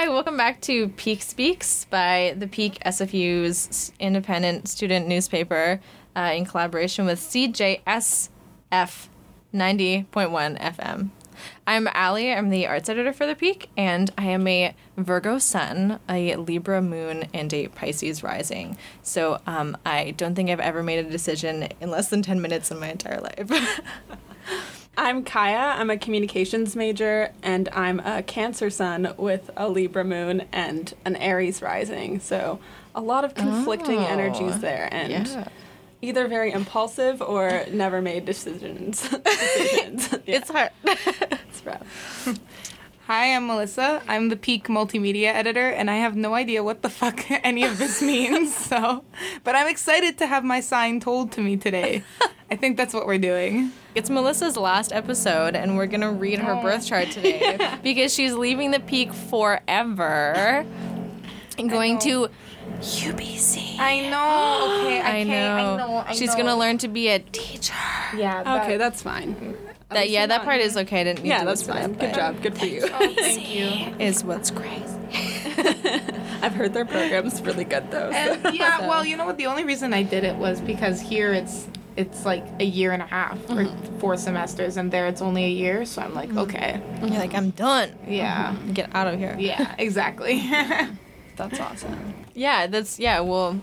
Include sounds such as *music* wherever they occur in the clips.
Hi, welcome back to Peak Speaks by the Peak SFU's independent student newspaper uh, in collaboration with CJSF 90.1 FM. I'm Allie. I'm the arts editor for The Peak, and I am a Virgo sun, a Libra moon, and a Pisces rising. So um, I don't think I've ever made a decision in less than 10 minutes in my entire life. *laughs* I'm Kaiya. I'm a communications major, and I'm a Cancer sun with a Libra moon and an Aries rising. So a lot of conflicting Oh, energies there, and yeah. either very impulsive or never made decisions. decisions. *laughs* Yeah, *laughs* It's hard. it's rough. *laughs* Hi, I'm Melissa. I'm the Peak Multimedia editor, and I have no idea what the fuck *laughs* any of this means. So, but I'm excited to have my sign told to me today. *laughs* I think that's what we're doing. It's Melissa's last episode, and we're gonna read her birth chart today *laughs* because she's leaving the peak forever and going to UBC. I know. *gasps* Okay, I can't- know. I know. I She's know. gonna learn to be a teacher. Yeah. Okay, that's fine. That yeah, that part is okay. I didn't need Yeah, to that's fine. that, Good job. Good for you. *laughs* Oh, thank *laughs* you. Is what's crazy. *laughs* I've heard their program's really good though. so- And yeah, well, you know what? The only reason I did it was because here it's it's like a year and a half or mm-hmm. four semesters, and there it's only a year. So I'm like, mm-hmm. okay, You're like, I'm done. yeah, Get out of here. yeah, exactly. That's awesome. Yeah, that's yeah. Well,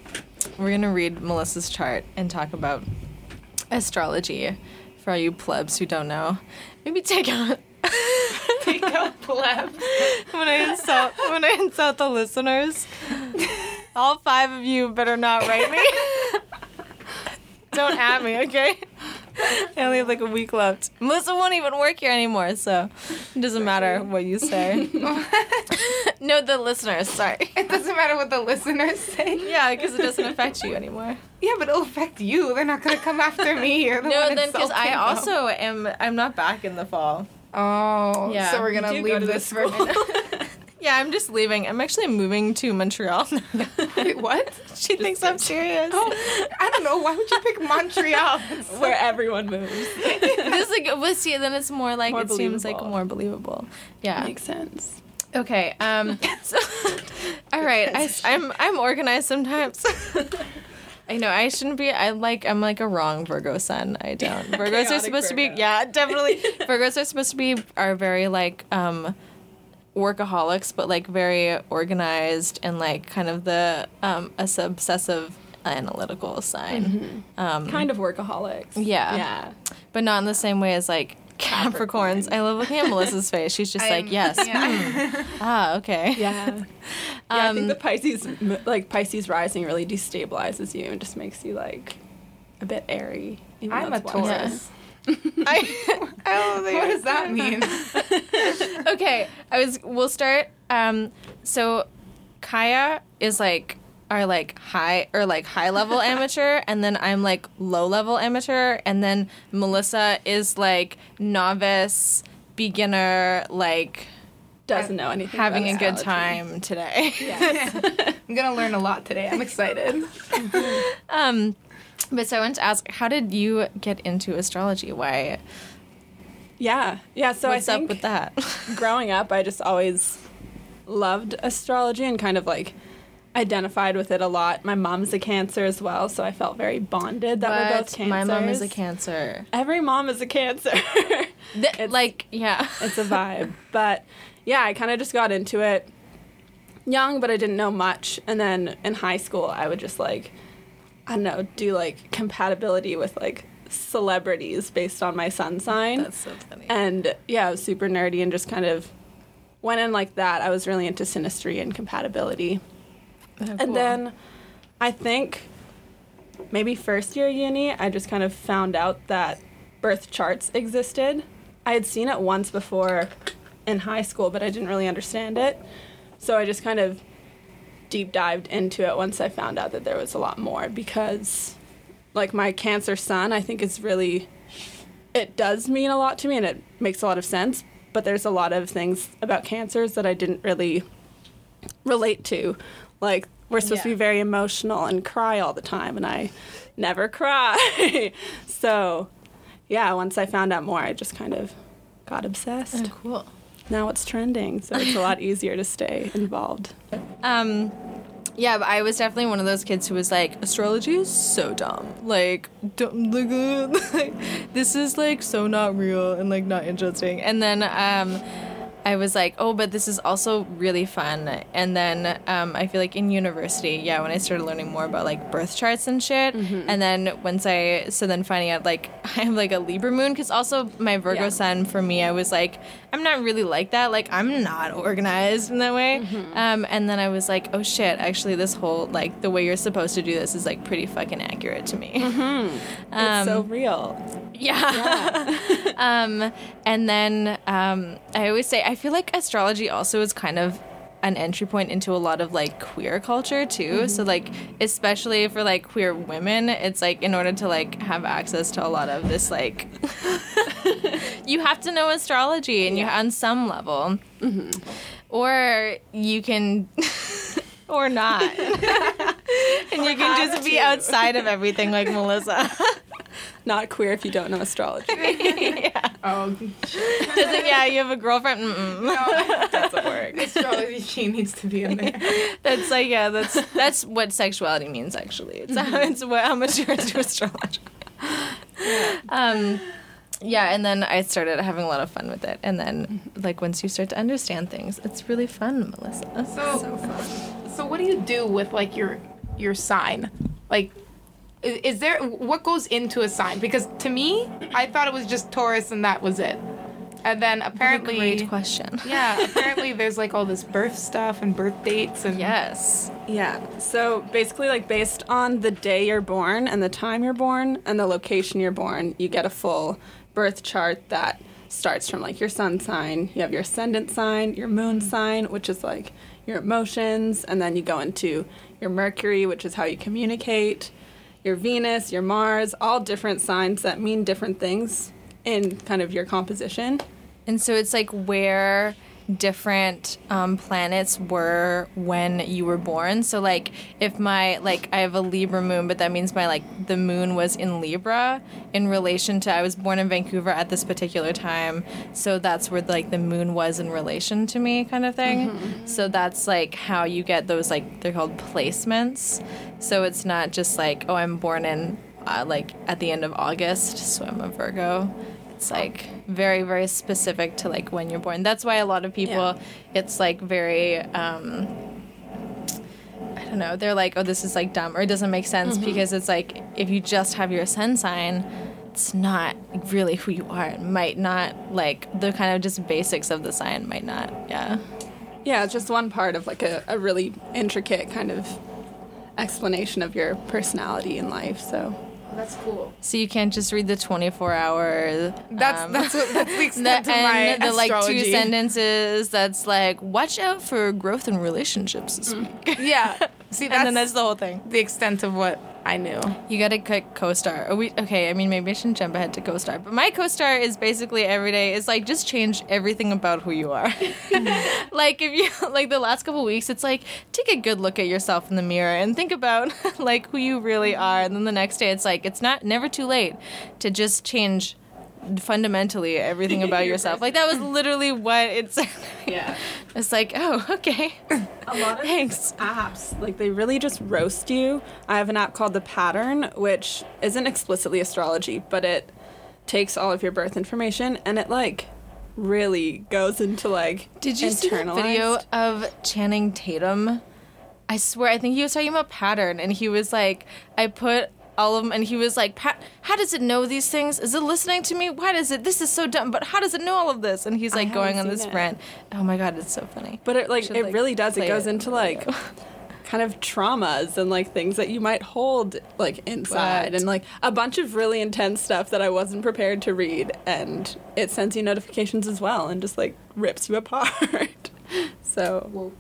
we're gonna read Melissa's chart and talk about astrology for all you plebs who don't know. Maybe take out. *laughs* Take out pleb. when I insult when I insult the listeners, all five of you better not write me. *laughs* Don't at me, okay? *laughs* I only have like a week left. Melissa won't even work here anymore, so it doesn't matter what you say. *laughs* *laughs* no, the listeners. Sorry. It doesn't matter what the listeners say. Yeah, because it doesn't affect you anymore. Yeah, but it'll affect you. They're not gonna come after me. You're the No, one then because I them. also am. I'm not back in the fall. Oh, Yeah. So we're gonna go leave to this for. Yeah, I'm just leaving. I'm actually moving to Montreal. Wait, what? *laughs* she thinks I'm serious. Oh, I don't know. Why would you pick Montreal? *laughs* Where everyone moves. *laughs* this like well, see, then it's more like More it seems like more believable. Yeah. Makes sense. Okay. Um. So, all right. I, am I'm organized sometimes. I know I shouldn't be. I like I'm like a wrong Virgo sun. I don't. Virgos are supposed to be. Yeah, definitely. Virgos are supposed to be are very like um workaholics, but like very organized and like kind of the um a obsessive analytical sign. Um, Kind of workaholics. Yeah. Yeah. but not in the same way as like Capricorns. I love looking at Melissa's face. She's just like, I'm- yes, yeah. hmm, ah, okay. *laughs* Yeah. yeah, I Um, think the Pisces, like Pisces rising, really destabilizes you and just makes you like a bit airy. even I'm a it's one Taurus. *laughs* I, I don't think What does that mean? *laughs* okay, I was. We'll start. Um, so Kaiya is like our like high or like high level *laughs* amateur, and then I'm like low level amateur, and then Melissa is like novice, beginner, like Doesn't know anything. having a good time today. I'm gonna learn a lot today. I'm excited. Um, but so I want to ask, how did you get into astrology? Why? Yeah, yeah. So what's I up think with that? *laughs* growing up, I just always loved astrology and kind of like identified with it a lot. My mom's a Cancer as well, so I felt very bonded that we're both But Cancers. my mom is a Cancer. Every mom is a Cancer. *laughs* Th- like, yeah. it's a vibe. But yeah, I kind of just got into it young, but I didn't know much. And then in high school, I would just like, I don't know, do like compatibility with like celebrities based on my sun sign. That's so funny. and yeah, I was super nerdy and just kind of went in like that. I was really into synastry and compatibility. And then I think maybe first year uni, I just kind of found out that birth charts existed. I had seen it once before in high school, but I didn't really understand it. So I just kind of deep dived into it once I found out that there was a lot more because like my cancer sun, I think is really it does mean a lot to me and it makes a lot of sense, but there's a lot of things about cancers that I didn't really relate to. Like we're supposed to be very emotional and cry all the time and I never cry. *laughs* so, yeah, once I found out more, I just kind of got obsessed. Oh, cool. Now it's trending, so it's a lot easier to stay involved. Um, yeah, but I was definitely one of those kids who was like, astrology is so dumb. Like, like, *laughs* this is like so not real and like not interesting. And then um, I was like, oh, but this is also really fun. And then um, I feel like in university, yeah, when I started learning more about like birth charts and shit, and then once I, so then finding out like *laughs* I have like a Libra moon, because also my Virgo Yeah. sun for me, I was like, I'm not really like that. Like, I'm not organized in that way. Um, and then I was like, oh shit, actually, this whole like the way you're supposed to do this is like pretty fucking accurate to me. *laughs* it's so real. Yeah. *laughs* um, and then um, I always say I feel like astrology also is kind of an entry point into a lot of like queer culture too. So like especially for like queer women, it's like in order to like have access to a lot of this like *laughs* you have to know astrology and you on some level. Or you can *laughs* or not. and you can just be outside of everything like Melissa. Not queer if you don't know astrology. *laughs* yeah. Oh, Doesn't *laughs* yeah, you have a girlfriend. Mm-mm. no, Doesn't work. *laughs* astrology she needs to be in there. That's like yeah, that's that's what sexuality means actually. It's how it's what, how much you're into astrology. Um, yeah, and then I started having a lot of fun with it, and then like once you start to understand things, it's really fun, Melissa. So, fun. so, what do you do with like your your sign? Like, is, is there what goes into a sign? Because to me, I thought it was just Taurus and that was it. And then apparently, Great question. *laughs* yeah, apparently there's like all this birth stuff and birth dates and Yes. Yeah. So basically, like based on the day you're born and the time you're born and the location you're born, you get a full birth chart that starts from like your sun sign. You have your ascendant sign, your moon sign, which is like your emotions, and then you go into your Mercury, which is how you communicate, your Venus, your Mars, all different signs that mean different things in kind of your composition. And so it's like where different um, planets were when you were born. So like if my like I have a Libra moon, but that means my like the moon was in Libra in relation to I was born in Vancouver at this particular time. So that's where like the moon was in relation to me kind of thing. So that's like how you get those like they're called placements. So it's not just like oh I'm born in uh, like at the end of August, so I'm a Virgo it's like very very specific to like when you're born. That's why a lot of people Yeah. it's like very um i don't know. They're like oh this is like dumb or it doesn't make sense because it's like if you just have your sun sign it's not really who you are. It might not like the kind of just basics of the sign might not yeah. Yeah, it's just one part of like a, a really intricate kind of explanation of your personality in life. So that's cool. so you can't just read the 24 hour That's um, that's what that's the *laughs* the extent of my end, the like two sentences that's like watch out for growth in relationships this *laughs* week Yeah. See, *laughs* and then that's the whole thing the extent of what I knew. you gotta click co-star oh, we, okay i mean maybe i shouldn't jump ahead to co-star but my co-star is basically every day is like just change everything about who you are *laughs* like if you like the last couple weeks it's like take a good look at yourself in the mirror and think about *laughs* like who you really are and then the next day it's like it's not never too late to just change fundamentally everything about *laughs* yourself like that was literally what it's yeah, *laughs* it's like oh okay a lot of *laughs* Thanks. apps like they really just roast you. I have an app called The Pattern, which isn't explicitly astrology, but it takes all of your birth information and it like really goes into like Did you see that video of Channing Tatum? I swear, I think he was talking about pattern, and he was like, I put all of them, and he was like, "Pa- How does it know these things? Is it listening to me? Why does it? This is so dumb, but how does it know all of this? And he's like going on this it. rant. Oh my god, it's so funny. But it like Should, it like, really does. It goes it. into like *laughs* kind of traumas and like things that you might hold like inside Right. and like a bunch of really intense stuff that I wasn't prepared to read and it sends you notifications as well and just like rips you *laughs* apart. so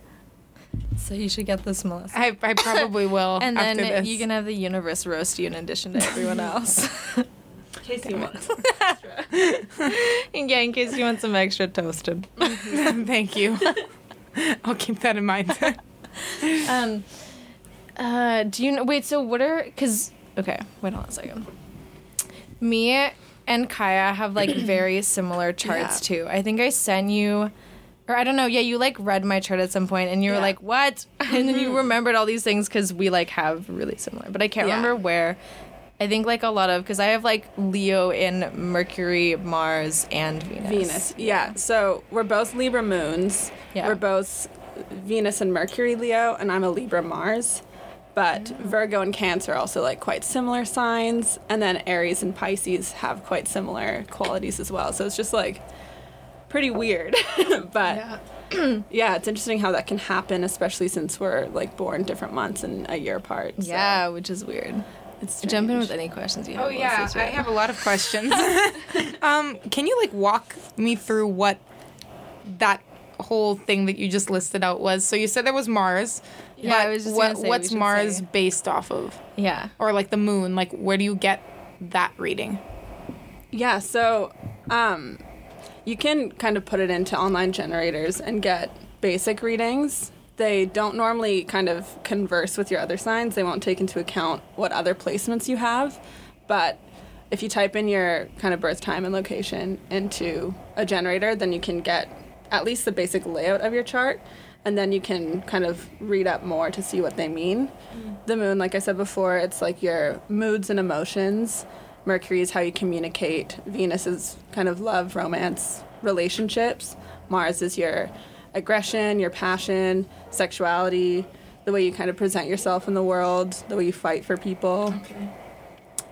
So you should get this, Melissa. I, I probably *laughs* will. and after then this. you can have the universe roast you in addition to everyone *laughs* else. In case Casey wants. and yeah, in case you want some extra toasted. *laughs* Thank you. I'll keep that in mind. Um, uh, do you know? Wait, so what are? Cause okay, wait on a second. Me and Kaiya have like very similar *clears throat* charts Yeah. too. I think I sent you or I don't know. Yeah, you like read my chart at some point, and you were Yeah. like, "What?" *laughs* And then you mm-hmm. remembered all these things because we like have really similar, but I can't Yeah. remember where. I think like a lot of because I have like Leo in Mercury, Mars, and Venus. Venus. Yeah. So we're both Libra moons. Yeah. We're both Venus and Mercury Leo, and I'm a Libra Mars. But mm. Virgo and Cancer are also like quite similar signs, and then Aries and Pisces have quite similar qualities as well. So it's just like pretty weird. *laughs* but *clears throat* yeah. it's interesting how that can happen, especially since we're like born different months and a year apart. So Yeah, which is weird. it's Jump in with any questions you have. Oh yeah, I have a lot of questions. *laughs* *laughs* um, can you like walk me through what that whole thing that you just listed out was? So you said there was Mars. Yeah, but I was just what, gonna say, what's Mars say. based off of? Yeah. Or like the moon? Like where do you get that reading? Yeah, so um, you can kind of put it into online generators and get basic readings. They don't normally kind of converse with your other signs. They won't take into account what other placements you have. But if you type in your kind of birth time and location into a generator, then you can get at least the basic layout of your chart. And then you can kind of read up more to see what they mean. Mm. The moon, like I said before, it's like your moods and emotions. Mercury is how you communicate. Venus is kind of love, romance, relationships. Mars is your aggression, your passion, sexuality, the way you kind of present yourself in the world, the way you fight for people. Okay.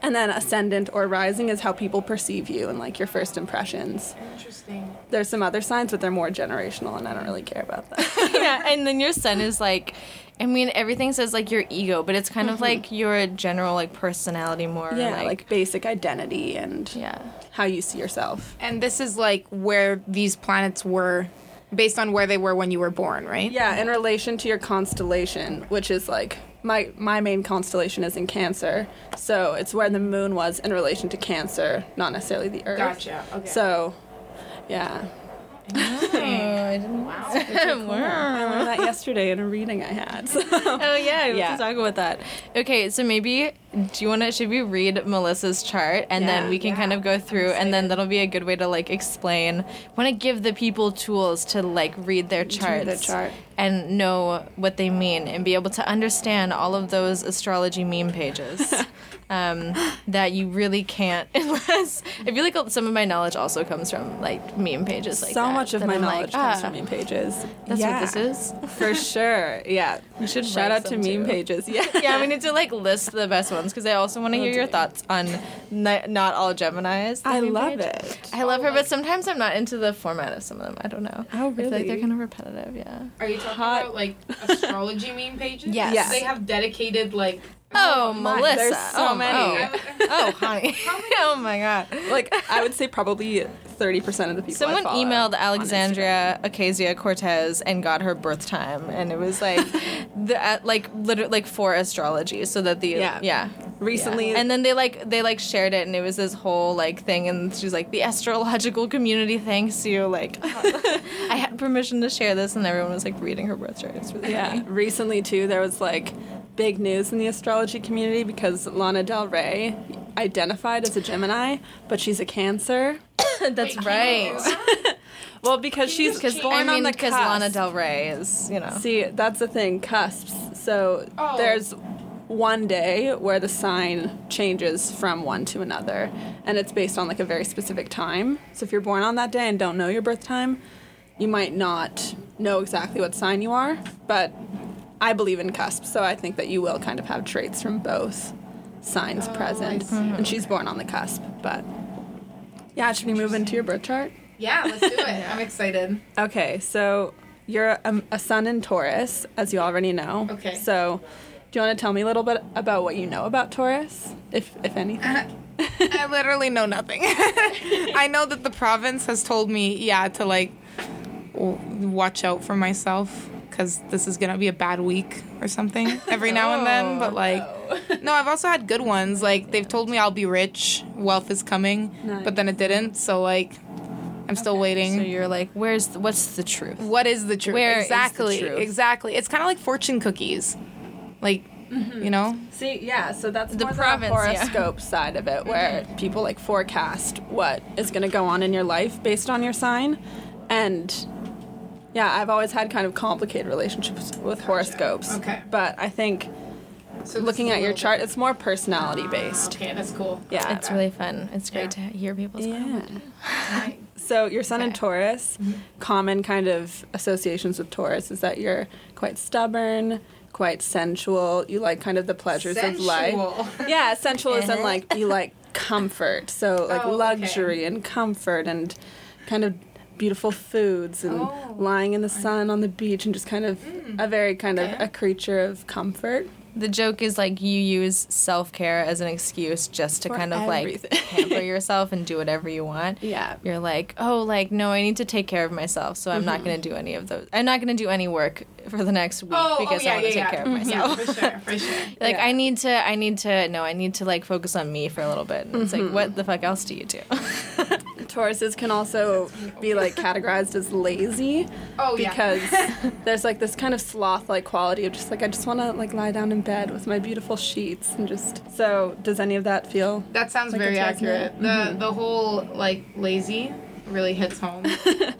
And then ascendant or rising is how people perceive you and like your first impressions. Interesting. There's some other signs, but they're more generational, and I don't really care about that. yeah, and then your sun is like, I mean, everything says like your ego, but it's kind of mm-hmm. like your general like personality more. yeah, like, like, basic identity and yeah. how you see yourself. And this is like where these planets were based on where they were when you were born, right? Yeah, in relation to your constellation, which is like my my main constellation is in Cancer, so it's where the moon was in relation to Cancer, not necessarily the Earth. Gotcha. Okay. So, yeah, Oh, I didn't. wow. I learned that *laughs* yesterday in a reading I had. So. *laughs* Oh yeah, we Yeah. can talk about that. Okay, so maybe do you want to? Should we read Melissa's chart and then we can kind of go through, and then that'll be a good way to like explain. Want to give the people tools to like read their charts, their chart. and know what they mean, and be able to understand all of those astrology meme pages. *laughs* Um, that you really can't *laughs* unless I feel like some of my knowledge also comes from like meme pages like so that, much of my I'm like, knowledge comes ah, from meme pages. That's yeah, what this is. For *laughs* sure. Yeah. we should Shout out to meme too. pages. Yeah. yeah, we need to like list the best ones because I also want to oh, hear your thoughts on n- not all Gemini's. I love page. it. I love Oh, her, like- but sometimes I'm not into the format of some of them. I don't know. Oh, I feel like they're kind of repetitive. Yeah. Are you talking Hot. about like astrology meme pages? Yes. Yes. They have dedicated like. Oh, my- Melissa. there's so oh, many. Oh, *laughs* oh honey. *laughs* oh my God. Like I would say probably 30% of the people Someone emailed Alexandria Ocasio-Cortez and got her birth time, and it was like, *laughs* the uh, like literally like for astrology, so that the Yeah. yeah Recently- Yeah. and then they like they like shared it, and it was this whole like thing, and she's like the astrological community thanks you, like I had permission to share this, and everyone was like reading her birth chart. It's really Yeah, funny. recently too, there was like big news in the astrology community because Lana Del Rey identified as a Gemini, but she's a Cancer. *coughs* That's right. *laughs* Well, because she's Because born I mean, on the because cusp. Lana Del Rey is you know. See, that's the thing, cusps. So Oh. there's one day where the sign changes from one to another, and it's based on like a very specific time. So if you're born on that day and don't know your birth time, you might not know exactly what sign you are, but I believe in cusps, so I think that you will kind of have traits from both signs oh, present. And she's born on the cusp, but yeah, should we move into your birth chart? Yeah, let's do it. *laughs* I'm excited. Okay, so you're a, a sun in Taurus, as you already know. Okay. So, do you want to tell me a little bit about what you know about Taurus, if if anything? Uh-huh. I literally know nothing. *laughs* I know that the province has told me, yeah, to like w- watch out for myself because this is gonna be a bad week or something every now and then. *laughs* Oh, but like, no, I've also had good ones. Like they've told me I'll be rich, wealth is coming, but then it didn't. So like, I'm still waiting. So you're like, where's the, what's the truth? what is the truth? Where is the exactly, truth? exactly. It's kind of like fortune cookies, like mm-hmm. you know. See, yeah, so that's The province, the yeah. horoscope side of it, mm-hmm. where people like forecast what is going to go on in your life based on your sign, and Yeah, I've always had kind of complicated relationships with horoscopes. Okay. But I think So looking at your chart, different. it's more personality based. Okay, that's cool. Yeah. It's really fun. It's great Yeah. to hear people's Yeah. Right. So your sun in Okay. Taurus, common kind of associations with Taurus is that you're quite stubborn, quite sensual. You like kind of the pleasures of life. *laughs* Yeah, sensual is in Uh-huh. like you like comfort. So like Oh, okay. luxury and comfort and kind of beautiful foods and Oh. lying in the sun on the beach and just kind of mm, a very kind okay. of a creature of comfort. The joke is like you use self care as an excuse just to For kind of everything. like *laughs* pamper *laughs* yourself and do whatever you want. Yeah. You're like, oh, like no, I need to take care of myself, so I'm not mm-hmm. gonna do any of those. I'm not gonna do any work for the next week Oh, because oh, yeah, I want to yeah, take yeah. care of Mhm. myself. Yeah, for sure, for *laughs* sure. like Yeah. I need to, I need to, no, I need to like focus on me for a little bit. And it's like, what the fuck else do you do? *laughs* Tauruses can also be like categorized as lazy Oh yeah. because *laughs* there's like this kind of sloth like quality of just like I just want to like lie down in bed with my beautiful sheets and just so does any of that feel That sounds Like very a accurate. Jasmine. The the whole like lazy really hits home. *laughs*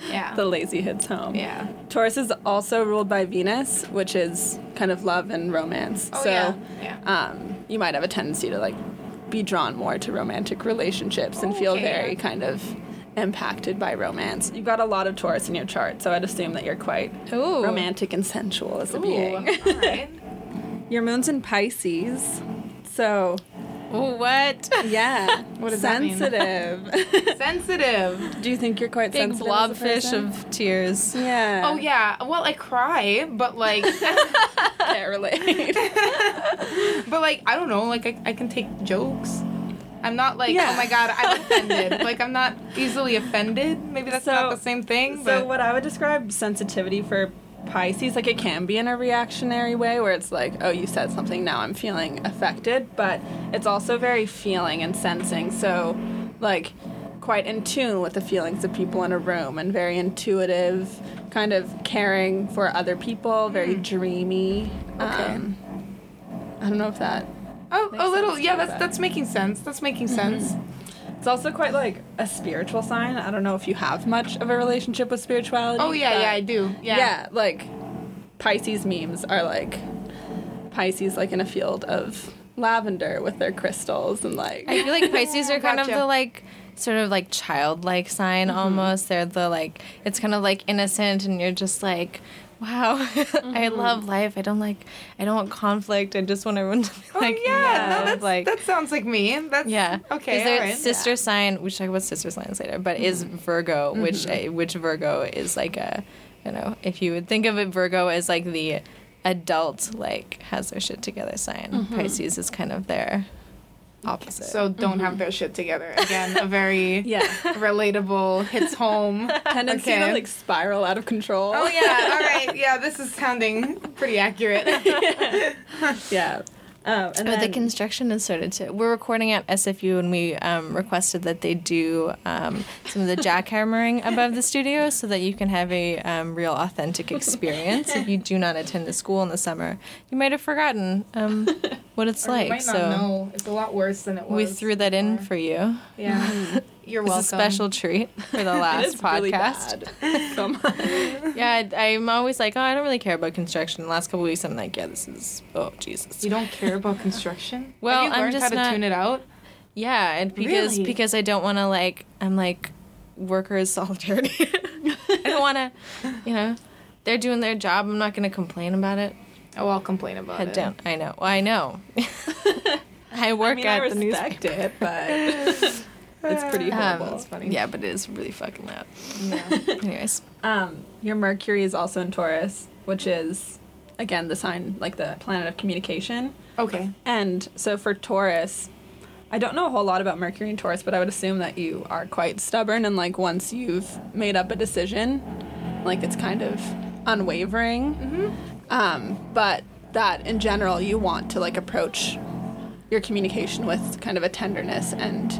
Yeah. the lazy hits home yeah. Taurus is also ruled by Venus which is kind of love and romance Oh so yeah. Yeah. um, you might have a tendency to like be drawn more to romantic relationships and feel Okay. very kind of impacted by romance you've got a lot of Taurus in your chart so I'd assume that you're quite Ooh, romantic and sensual as a Ooh, being right. *laughs* Your moon's in Pisces. So, what? yeah. *laughs* What does that mean? sensitive. *laughs* Sensitive. Do you think you're quite Big sensitive? blobfish of tears. Yeah. Oh yeah. Well, I cry, but like, *laughs* Can't relate. but like I don't know. Like I, I can take jokes. I'm not like Yeah. oh my god I'm offended. like I'm not easily offended. Maybe that's So- not the same thing. so, But what I would describe sensitivity for Pisces, like it can be in a reactionary way where it's like, oh, you said something, now I'm feeling affected, but it's also very feeling and sensing. So, like, quite in tune with the feelings of people in a room and very intuitive, kind of caring for other people, very dreamy. Okay. Um, I don't know if that. oh, a little. Yeah, that's that. that's making sense. That's making sense. It's also quite like a spiritual sign. I don't know if you have much of a relationship with spirituality. Oh yeah, yeah, I do. Yeah. yeah, like Pisces memes are like Pisces like in a field of lavender with their crystals and like I feel like Pisces are *laughs* kind of the like sort of like childlike sign mm-hmm. almost. They're the like it's kind of like innocent and you're just like wow *laughs* I love mm-hmm. life. I don't like I don't want conflict. I just want everyone *laughs* to be like, Oh like yeah, no, that's, like that sounds like me. That's yeah. Okay, Is their all right. sister sign, which talk about sister signs later, but is mm-hmm. Virgo, which uh, which Virgo is like a, you know, if you would think of it, Virgo as like the adult, like has their shit together sign. Pisces is kind of their opposite. So don't have mm-hmm. their shit together. Again, a very *laughs* yeah relatable hits home. *laughs* tendency to like spiral out of control. Oh yeah, all right. *laughs* Yeah, this is sounding pretty accurate. yeah. Um, and Oh, the then, construction has started to. We're recording at SFU, and we um, requested that they do um, some of the jackhammering above the studio, so that you can have a um, real, authentic experience. if you do not attend the school in the summer, you might have forgotten um, what it's Or you like. might not so know. It's a lot worse than it was. we threw that in for you. Yeah, *laughs* you're welcome. It's a special treat for the *laughs* last podcast. *laughs* *laughs* So much. Yeah, I- I'm always like, oh, I don't really care about construction. The last couple weeks, I'm like, yeah, this is, oh Jesus. You don't care about construction. Well, I'm learned just how to not- tune it out. Yeah, and because Really? because I don't want to like I'm like workers solidarity. I don't want to, you know, they're doing their job. I'm not going to complain about it. Oh, I'll complain about it. Head it. down. I know. Well, I know. I work I mean, at I the respect newspaper. it, but it's pretty Um, horrible. Funny. Yeah, but it is really fucking loud. Yeah. *laughs* Anyways, Um, your Mercury is also in Taurus, which is again the sign like the planet of communication. Okay. And so for Taurus, I don't know a whole lot about Mercury and Taurus, but I would assume that you are quite stubborn and like once you've made up a decision, like it's kind of unwavering. Mm-hmm. Um, but that in general, you want to like approach your communication with kind of a tenderness and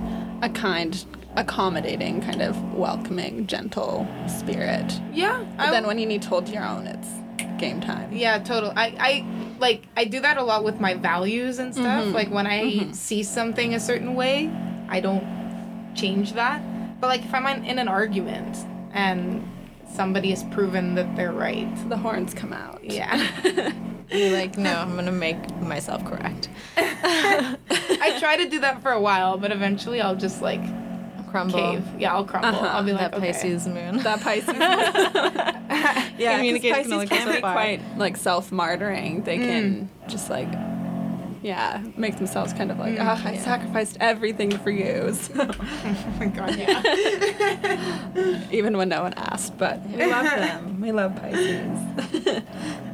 a kind, accommodating, kind of welcoming, gentle spirit. Yeah. But I- then when you need to hold your own, it's game time. Yeah, total. I, I like I do that a lot with my values and stuff. Mm-hmm. Like when I see something a certain way, I don't change that. But like if I'm in in an argument and somebody has proven that they're right. The horns come out. Yeah. *laughs* You're like, no, I'm gonna make myself correct. *laughs* I try to do that for a while, but eventually I'll just like Crumble. cave. Yeah, I'll crumble. Uh-huh. I'll be like, That okay. Pisces moon. That Pisces. *laughs* yeah, Communication Pisces can so be quite like self-martyring. They mm. can just like, yeah, make themselves kind of like, oh, I sacrificed everything for you, so, *laughs* Oh my god, yeah. *laughs* even when no one asked. But we love them. We love Pisces.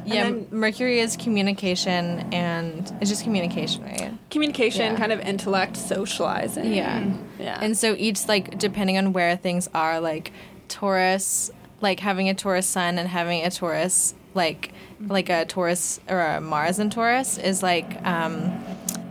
Yeah, then- Mercury is communication and it's just communication, right? Communication, Yeah. kind of intellect, socializing. Yeah. yeah. And so each like depending on where things are, like Taurus, like having a Taurus sun and having a Taurus like like a Taurus or a Mars in Taurus is like um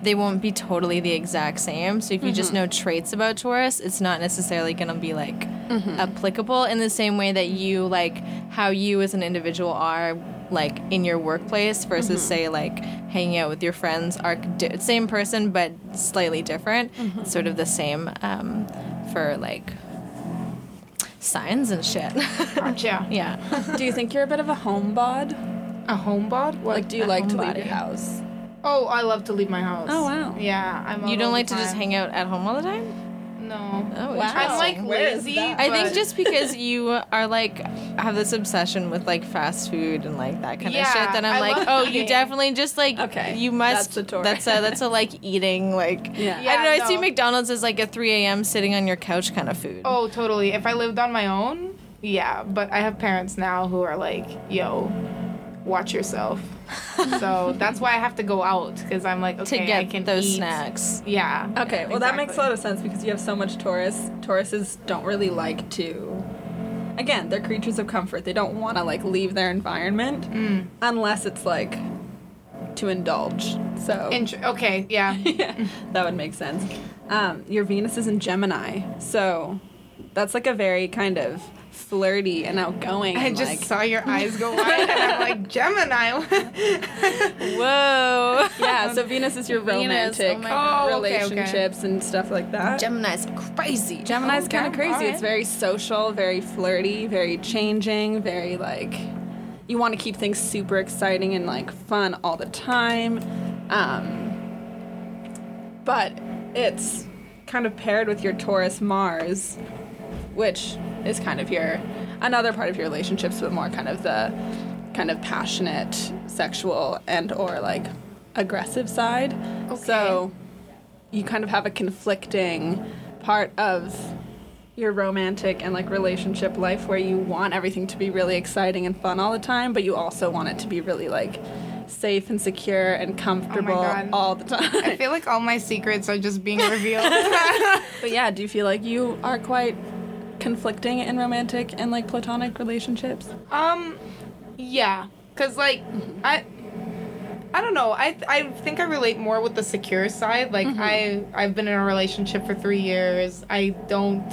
they won't be totally the exact same. So if you just mm-hmm. know traits about Taurus, it's not necessarily going to be like mm-hmm. applicable in the same way that you like how you as an individual are like in your workplace versus mm-hmm. say like hanging out with your friends are di- same person but slightly different. It's sort of the same um, for like signs and shit. *laughs* Gotcha. yeah. do you think you're a bit of a homebod? A homebod? What? Like, do you like to leave homebody. your house? Oh, I love to leave my house. Oh, wow. Yeah, I'm. You don't like to just hang out at home all the time? No. Oh, Wow. I'm like Interesting. Where is lazy. that? I think just because you are like have this obsession with like fast food and like that kind Yeah, of shit, then I'm I like, love oh, you definitely just like Okay, you must. that's a Taurus. That's a that's a like eating like. Yeah. I don't know. I see. McDonald's as like a 3 a.m. sitting on your couch kind of food. Oh, totally. If I lived on my own, yeah. But I have parents now who are like, "Yo, watch yourself." So that's why I have to go out because I'm like, to okay, get I can those eat. snacks. Yeah. Okay, well that makes a lot of sense because you have so much Taurus. Tauruses don't really like to. Again, they're creatures of comfort. They don't want to like leave their environment Mm. unless it's like to indulge. So Int- okay, yeah. *laughs* yeah, that would make sense. Um, your Venus is in Gemini, so that's like a very kind of flirty and outgoing. I and, just like, saw your eyes go wide, and I'm *laughs* like, Gemini. *laughs* Whoa. yeah. So *laughs* Venus is your Venus, oh romantic my God. Oh, okay, okay. relationships and stuff like that. Gemini's crazy. Gemini's Okay, kind of crazy. alright. It's very social, very flirty, very changing, very like you want to keep things super exciting and like fun all the time. Um, but it's kind of paired with your Taurus Mars, which is kind of your another part of your relationships, but more kind of the kind of passionate, sexual, and or like aggressive side. So you kind of have a conflicting part of your romantic and like relationship life where you want everything to be really exciting and fun all the time, but you also want it to be really like safe and secure and oh comfortable God. all the time. I feel like all my secrets are just being revealed. *laughs* but yeah, do you feel like you are quite conflicting in romantic and like platonic relationships? Um, yeah, cause like I, I don't know. I I think I relate more with the secure side. Like mm-hmm. I I've been in a relationship for three years. I don't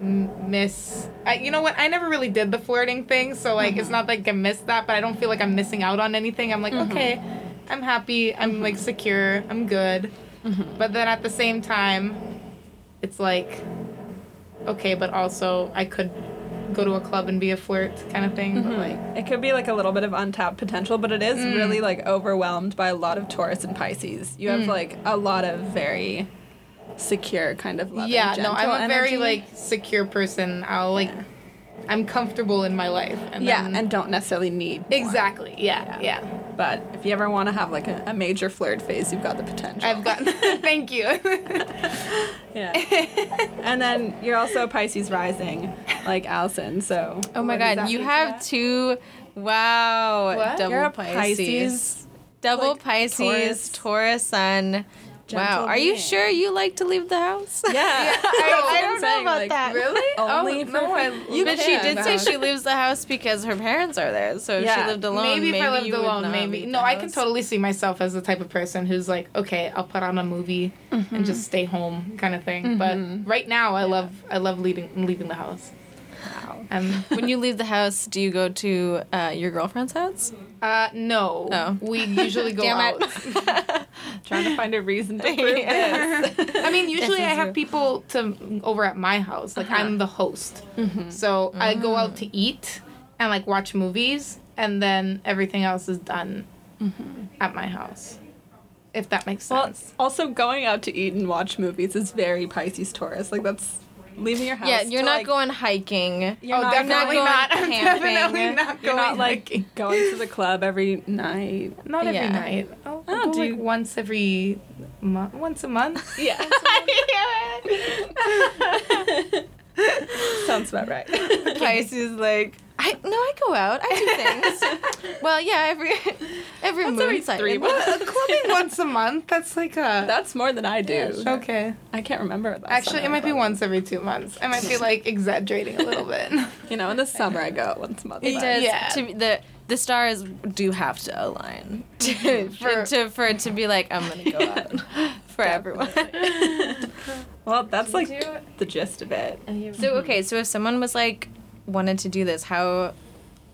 m- miss. I you know what? I never really did the flirting thing, so like it's mm-hmm. not like I missed that, but I don't feel like I'm missing out on anything. I'm like mm-hmm. okay, I'm happy. I'm like secure. I'm good. But then at the same time, it's like okay, but also I could go to a club and be a flirt kind of thing. But mm-hmm. like, It could be like a little bit of untapped potential, but it is mm. really like overwhelmed by a lot of Taurus and Pisces. You have mm. like a lot of very secure kind of loving, yeah, no, I'm a gentle very like secure person. I'll like, I'm comfortable in my life. And yeah, then- and don't necessarily need more. exactly, yeah, yeah. But if you ever want to have like a, a major flirt phase, you've got the potential. I've got. *laughs* *laughs* thank you. *laughs* yeah. and then you're also a Pisces rising, like Alison. So Oh my god, you have two. Wow. What? Double you're a Pisces. Pisces. Double like, Pisces, Taurus. Taurus sun. Wow. Are you being. sure you like to leave the house? Yeah, *laughs* I- I don't know about like, that. really? Only oh, for no, I, You but she did say she leaves the house because her parents are there. So if she lived alone, maybe if I lived alone, maybe. No, I can totally see myself as the type of person who's like, okay, I'll put on a movie and mm-hmm. just stay home, kind of thing. But mm-hmm. right now, I love, I love leaving, leaving the house. Um, *laughs* When you leave the house, do you go to uh, your girlfriend's house? uh, no, Oh. we usually go *laughs* Damn out. *laughs* Trying to find a reason to prove this. I mean, usually I have true. people to over at my house. Like I'm the host, so I go out to eat, and like watch movies, and then everything else is done at my house. If that makes sense. Well, also going out to eat and watch movies is very Pisces Taurus. Like that's leaving your house. Yeah, you're to, not like, going hiking. You're oh, not, definitely going not. *laughs* I'm camping. definitely not going You're not like hiking. going to the club every night. Not every Yeah. night. I'll, I'll Oh, go do like once every month. Once a month. *laughs* Yeah, *laughs* sounds about right. Pisces like I no, I go out. I do things. *laughs* well, yeah, every every moon every cycle. three months. Clubbing *laughs* once a month. That's like a. That's more than I do. okay. I can't remember. That Actually, it might be once every two months. I might be *laughs* like exaggerating a little bit. You know, in the summer I go out once a month. It does. Yeah. To the the stars do have to align to, for to for it to be like I'm gonna go out for everyone. Well, that's like the gist of it. So okay, so if someone was like wanted to do this, how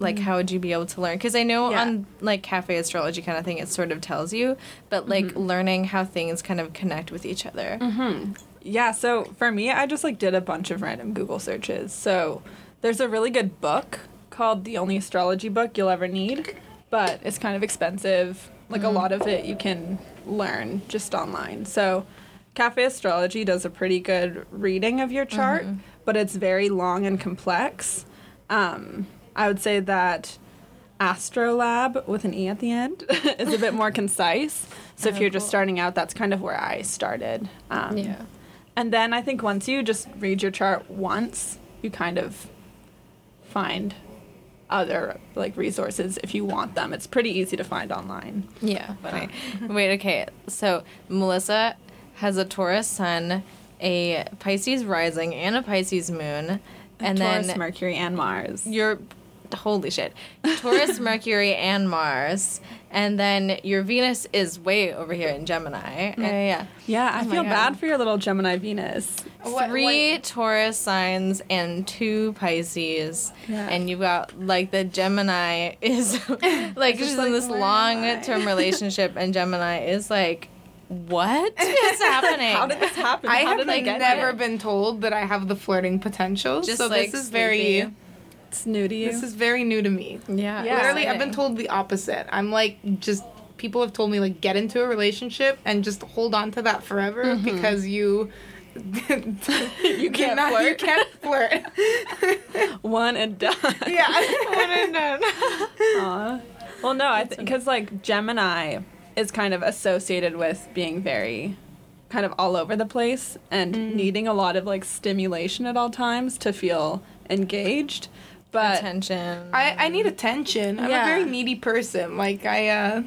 like mm. how would you be able to learn? Because I know Yeah. on like cafe astrology kind of thing, it sort of tells you, but like mm-hmm. learning how things kind of connect with each other. Mm-hmm. Yeah, so for me, I just like did a bunch of random Google searches. So there's a really good book called The Only Astrology Book You'll Ever Need, but it's kind of expensive. Like a mm-hmm. lot of it you can learn just online. So Cafe Astrology does a pretty good reading of your chart, but it's very long and complex. Um, I would say that Astrolabe with an E at the end *laughs* is a bit more concise. So if you're just starting out, that's kind of where I started. Um, Yeah. and then I think once you just read your chart once, you kind of find other like resources if you want them. It's pretty easy to find online. Yeah. But, Wait. *laughs* Wait. Okay. So Melissa has a Taurus sun, a Pisces rising, and a Pisces moon, and then Taurus, then Mercury, and Mars. your holy shit, Taurus, *laughs* Mercury, and Mars, and then your Venus is way over here in Gemini. Yeah. Yeah. yeah. Yeah, I Oh feel bad for your little Gemini Venus. What- Three what- Taurus signs and two Pisces, Yeah. and you've got like the Gemini is *laughs* like just she's like, in this where am I? long *laughs* term relationship, and Gemini is like, what *laughs* is happening? How did this happen? I How have like get never here? been told that I have the flirting potential. Just, so like, this is very sleepy. It's new to you. this is very new to me. Yeah, Yeah. Literally, I've been told the opposite. I'm like just people have told me like get into a relationship and just hold on to that forever mm-hmm. because you *laughs* you can't not, You flirt. can't flirt. *laughs* one and done. yeah. One and done. Aw. Well, no, I think because like Gemini is kind of associated with being very kind of all over the place and mm. needing a lot of like stimulation at all times to feel engaged. But Attention. I, I need attention. I'm Yeah. a very needy person. Like I uh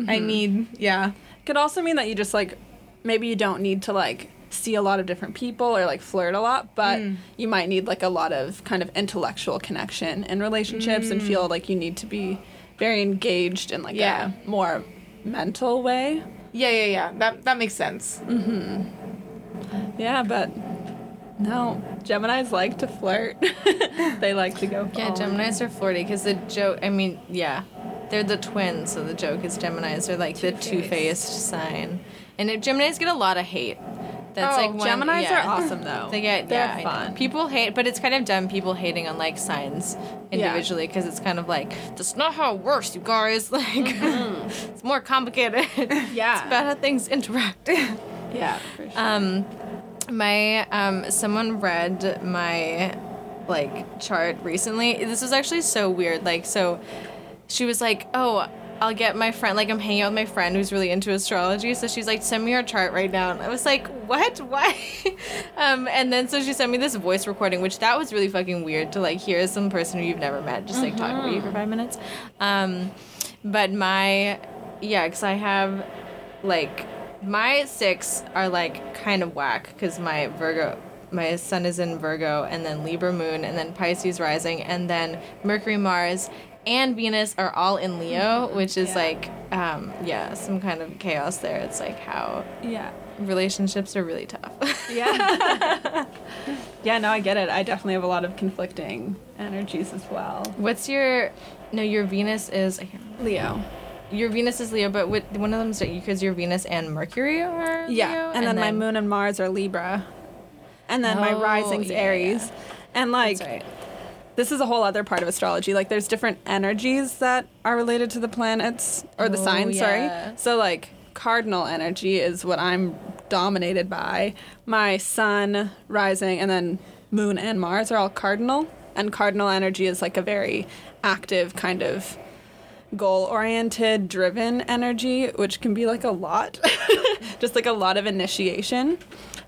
I mm-hmm. need yeah. could also mean that you just like maybe you don't need to like see a lot of different people or like flirt a lot, but mm. you might need like a lot of kind of intellectual connection in relationships and feel mm. like you need to be very engaged in like Yeah. a more mental way. Yeah, yeah, yeah. That that makes sense. Mm-hmm. Yeah, but no, Gemini's like to flirt. *laughs* they like to go. yeah, Gemini's are flirty because the joke. I mean, yeah, they're the twins, so the joke is Gemini's are like the two faced sign, and it, Gemini's get a lot of hate. That's Oh, like one, Gemini's yeah. are awesome though. They get They're yeah, fun. People hate, but it's kind of dumb. People hating on like signs individually because it's kind of like that's not how it works, you guys. *laughs* Like it's more complicated. *laughs* Yeah. it's about how things interact. *laughs* yeah, for sure. um, my um, someone read my like chart recently. This was actually so weird. Like so, she was like, oh. I'll get my friend, like I'm hanging out with my friend who's really into astrology. So she's like, send me your chart right now. And I was like, what? Why? *laughs* um, and then so she sent me this voice recording, which that was really fucking weird to like hear some person who you've never met just like talk to you for five minutes. Um, but my, yeah, because I have like my six are like kind of whack because my Virgo, my sun is in Virgo, and then Libra moon, and then Pisces rising, and then Mercury, Mars, and Venus are all in Leo, which is Yeah. like, um, yeah, some kind of chaos there. It's like how yeah. relationships are really tough. Yeah. *laughs* yeah, no, I get it. I definitely have a lot of conflicting energies as well. What's your? No, your Venus is. Leo. Your Venus is Leo, but what, one of them is because your Venus and Mercury are Yeah. Leo, and, then, my moon and Mars are Libra. And then my Oh, rising's yeah. Aries. And like. This is a whole other part of astrology. Like there's different energies that are related to the planets or the Oh, signs, yeah. sorry. So like cardinal energy is what I'm dominated by. My sun, rising, and then moon and Mars are all cardinal. And cardinal energy is like a very active kind of goal oriented, driven energy, which can be like a lot, *laughs* just like a lot of initiation.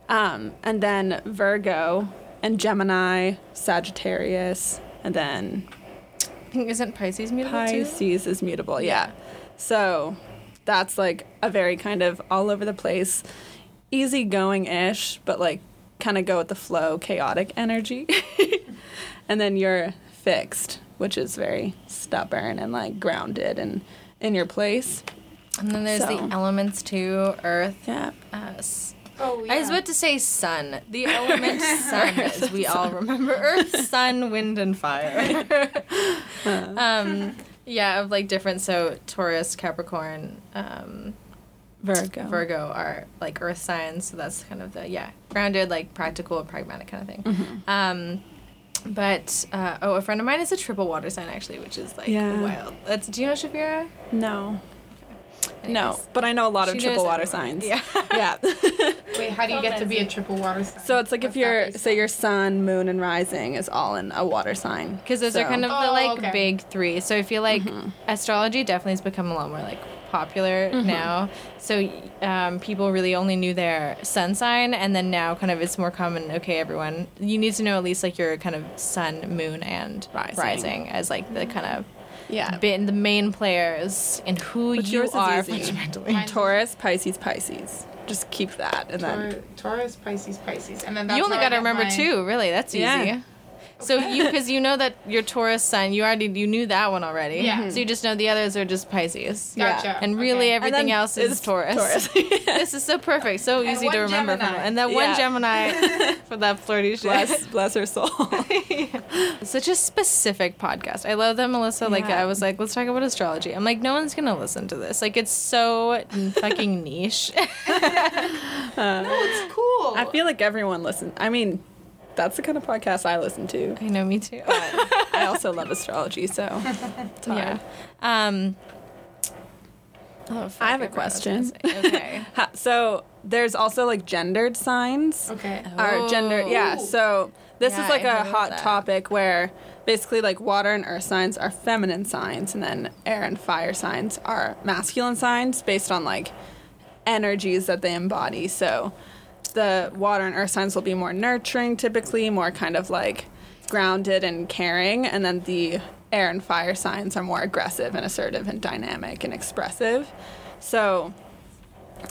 Um, and then Virgo and Gemini, Sagittarius, and then I think isn't Pisces mutable too? Pisces is mutable, yeah. So that's like a very kind of all over the place, easygoing ish, but like kind of go with the flow, chaotic energy. *laughs* and then you're fixed, which is very stubborn and like grounded and in your place. And then there's So. the elements too: Earth, Yeah. uh, s- Oh I was about to say sun. The element sun, *laughs* as we all remember. Earth, sun, wind, and fire. *laughs* um, yeah, of like different. So Taurus, Capricorn, um, Virgo. Virgo are like earth signs. So that's kind of the yeah grounded, like practical, pragmatic kind of thing. Mm-hmm. Um, but uh, oh, a friend of mine is a triple water sign actually, which is like Yeah. wild. That's do you know Shafira? No. No, but I know a lot of She triple water everyone. signs. Yeah. *laughs* Yeah. *laughs* Wait, how do you get to be a triple water sign? so it's like if What's that your based say your sun, moon, and rising is all in a water sign. Because those are kind of the Oh, like okay. big three. So I feel like Mm-hmm. astrology definitely has become a lot more like popular now. So um, people really only knew their sun sign, and then now kind of it's more common. Okay, everyone, you need to know at least like your kind of sun, moon, and Rising. as like the kind of Yeah. been the main players in who But you are easy. fundamentally. Mine's- Taurus, Pisces, Pisces. Just keep that, and then Taurus, Pisces, Pisces, and then that's you only got to remember my- two. Really, that's easy. Yeah. So you because you know that your Taurus sign, you already you knew that one already. Yeah. So you just know the others are just Pisces. Gotcha. And really Okay. Everything then else is it's Taurus. Taurus. *laughs* this is so perfect, so And easy to remember. Gemini. From, and that one Yeah. Gemini *laughs* for that flirty shit. bless bless her soul. *laughs* Such a specific podcast. I love that Melissa. Like Yeah. I was like, let's talk about astrology. I'm like, no one's gonna listen to this. Like it's so fucking niche. No, it's cool. I feel like everyone listens. I mean, that's the kind of podcast I listen to. I know, me too. But I also love astrology, so *laughs* it's hard. Yeah. Um. Oh, I have a forgot what was question. Okay. *laughs* Ha- So there's also like gendered signs. okay. Are gender yeah. Oh. So this Yeah, is like I a hot that. topic where basically like water and earth signs are feminine signs and then air and fire signs are masculine signs based on like energies that they embody. So the water and earth signs will be more nurturing typically, more kind of like grounded and caring and then the air and fire signs are more aggressive and assertive and dynamic and expressive. So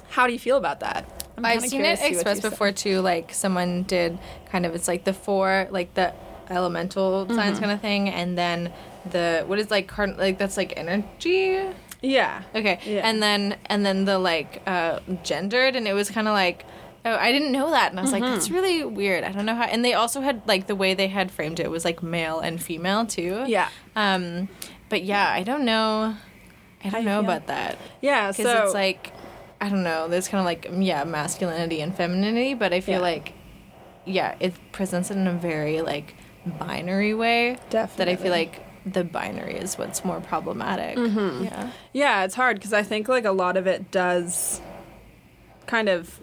how do you feel about that? I'm I've seen it expressed before too. Like someone did kind of it's like the four like the elemental Mm-hmm. signs kind of thing, and then the what is like card like that's like energy. Yeah. Okay, Yeah. and then and then the like uh, gendered, and it was kind of like. Oh, I didn't know that, and I was like, Mm-hmm. "That's really weird." I don't know how. And they also had like the way they had framed it was like male and female too. Yeah. Um, but yeah, I don't know. I don't you know about that Yeah, because so it's like I don't know. There's kind of like mm, yeah, masculinity and femininity, but I feel Yeah. like yeah, it presents it in a very like binary way. Definitely. That I feel like the binary is what's more problematic. Mm-hmm. Yeah. yeah, it's hard because I think like a lot of it does kind of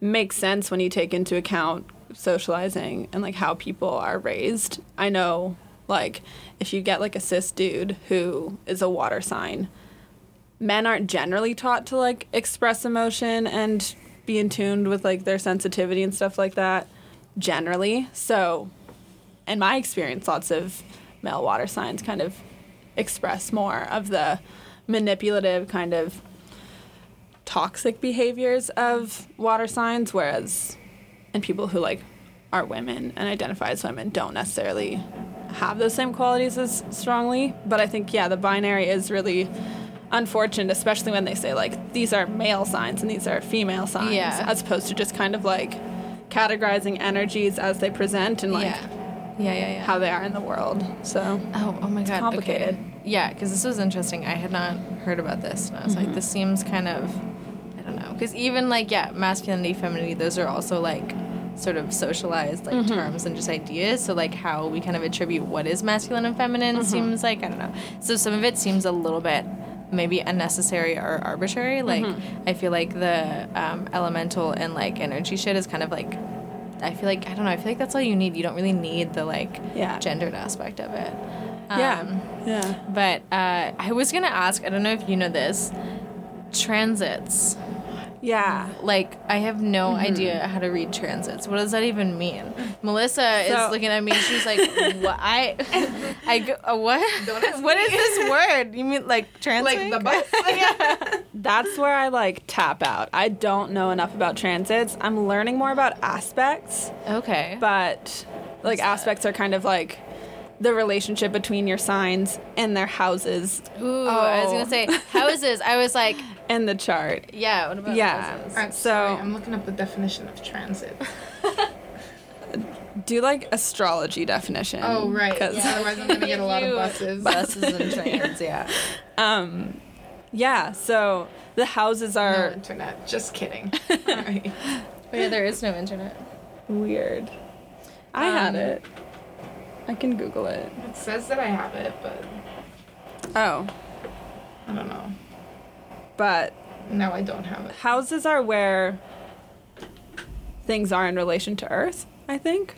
make sense when you take into account socializing and like how people are raised. I know like if you get like a cis dude who is a water sign, men aren't generally taught to like express emotion and be in tune with like their sensitivity and stuff like that generally. So in my experience, lots of male water signs kind of express more of the manipulative kind of toxic behaviors of water signs, whereas and people who like are women and identify as women don't necessarily have those same qualities as strongly. But I think yeah, the binary is really unfortunate, especially when they say like these are male signs and these are female signs, Yeah. as opposed to just kind of like categorizing energies as they present and like yeah. Yeah, yeah, yeah. how they are in the world. So Oh, oh my god. complicated. Okay. Yeah, because this was interesting. I had not heard about this, and I was Mm-hmm. like, this seems kind of, I don't know, because even like yeah, masculinity, femininity, those are also like sort of socialized like terms and just ideas. So like how we kind of attribute what is masculine and feminine seems like I don't know. So some of it seems a little bit maybe unnecessary or arbitrary. Like I feel like the um, elemental and like energy shit is kind of like. I feel like I don't know. I feel like that's all you need. You don't really need the like Yeah. gendered aspect of it. yeah. Um, Yeah. but uh, I was gonna ask. I don't know if you know this. Transits. Yeah. Like I have no Mm-hmm. idea how to read transits. What does that even mean? Melissa So- is looking at me. She's like, *laughs* "What? I, I go, uh, what? Don't What me. is this word? You mean like transit? Like the bus? *laughs* yeah. That's where I like tap out. I don't know enough about transits. I'm learning more about aspects, Okay. but like aspects are kind of like the relationship between your signs and their houses Ooh, I was Oh. gonna say houses. I was like, *laughs* in the chart. yeah. What about Yeah. houses? Alright, So- sorry, I'm looking up the definition of transit. *laughs* Do like astrology definition. Oh right, 'cause- yeah. Otherwise, I'm gonna get a lot of *laughs* buses. buses and trains. Yeah. Um, yeah. So the houses are No are internet. Just kidding. Alright. But yeah, there is no internet. weird. I had Um, it. I can Google it. It says that I have it, but Oh, I don't know. but No, I don't have it. houses are where things are in relation to Earth. I think,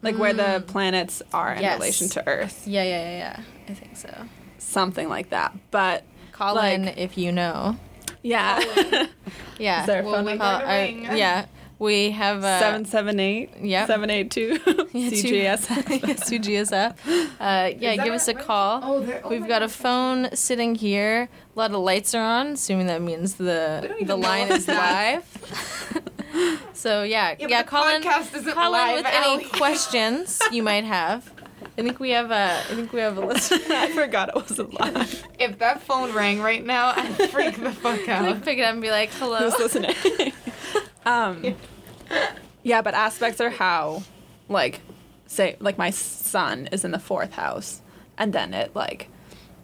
like where the planets are in Mm. Yes. relation to Earth, Yeah, yeah, yeah, yeah. I think so. something like that. But Call Like- in if you know. yeah, *laughs* Yeah. Is there a Well, phone we number? got a I- ring. yeah. We have uh, seven seven eight Yep. seven eight two *laughs* Yeah, two- CGS. *laughs* yes, to GSF. *laughs* Uh, yeah, give us a wait. call. Oh, oh We've my got a phone sitting here. A lot of lights are on, assuming that means the the line is live. so yeah, Yeah, yeah. call in, podcast isn't call in live, with any questions you might have. I think we have a. I think we have a listener. I forgot it was alive. If that phone rang right now, I'd freak the fuck Like out. pick it up and be like, "Hello." Who's listening? Um, yeah, but aspects are how, like, say, like my sun is in the fourth house, and then it like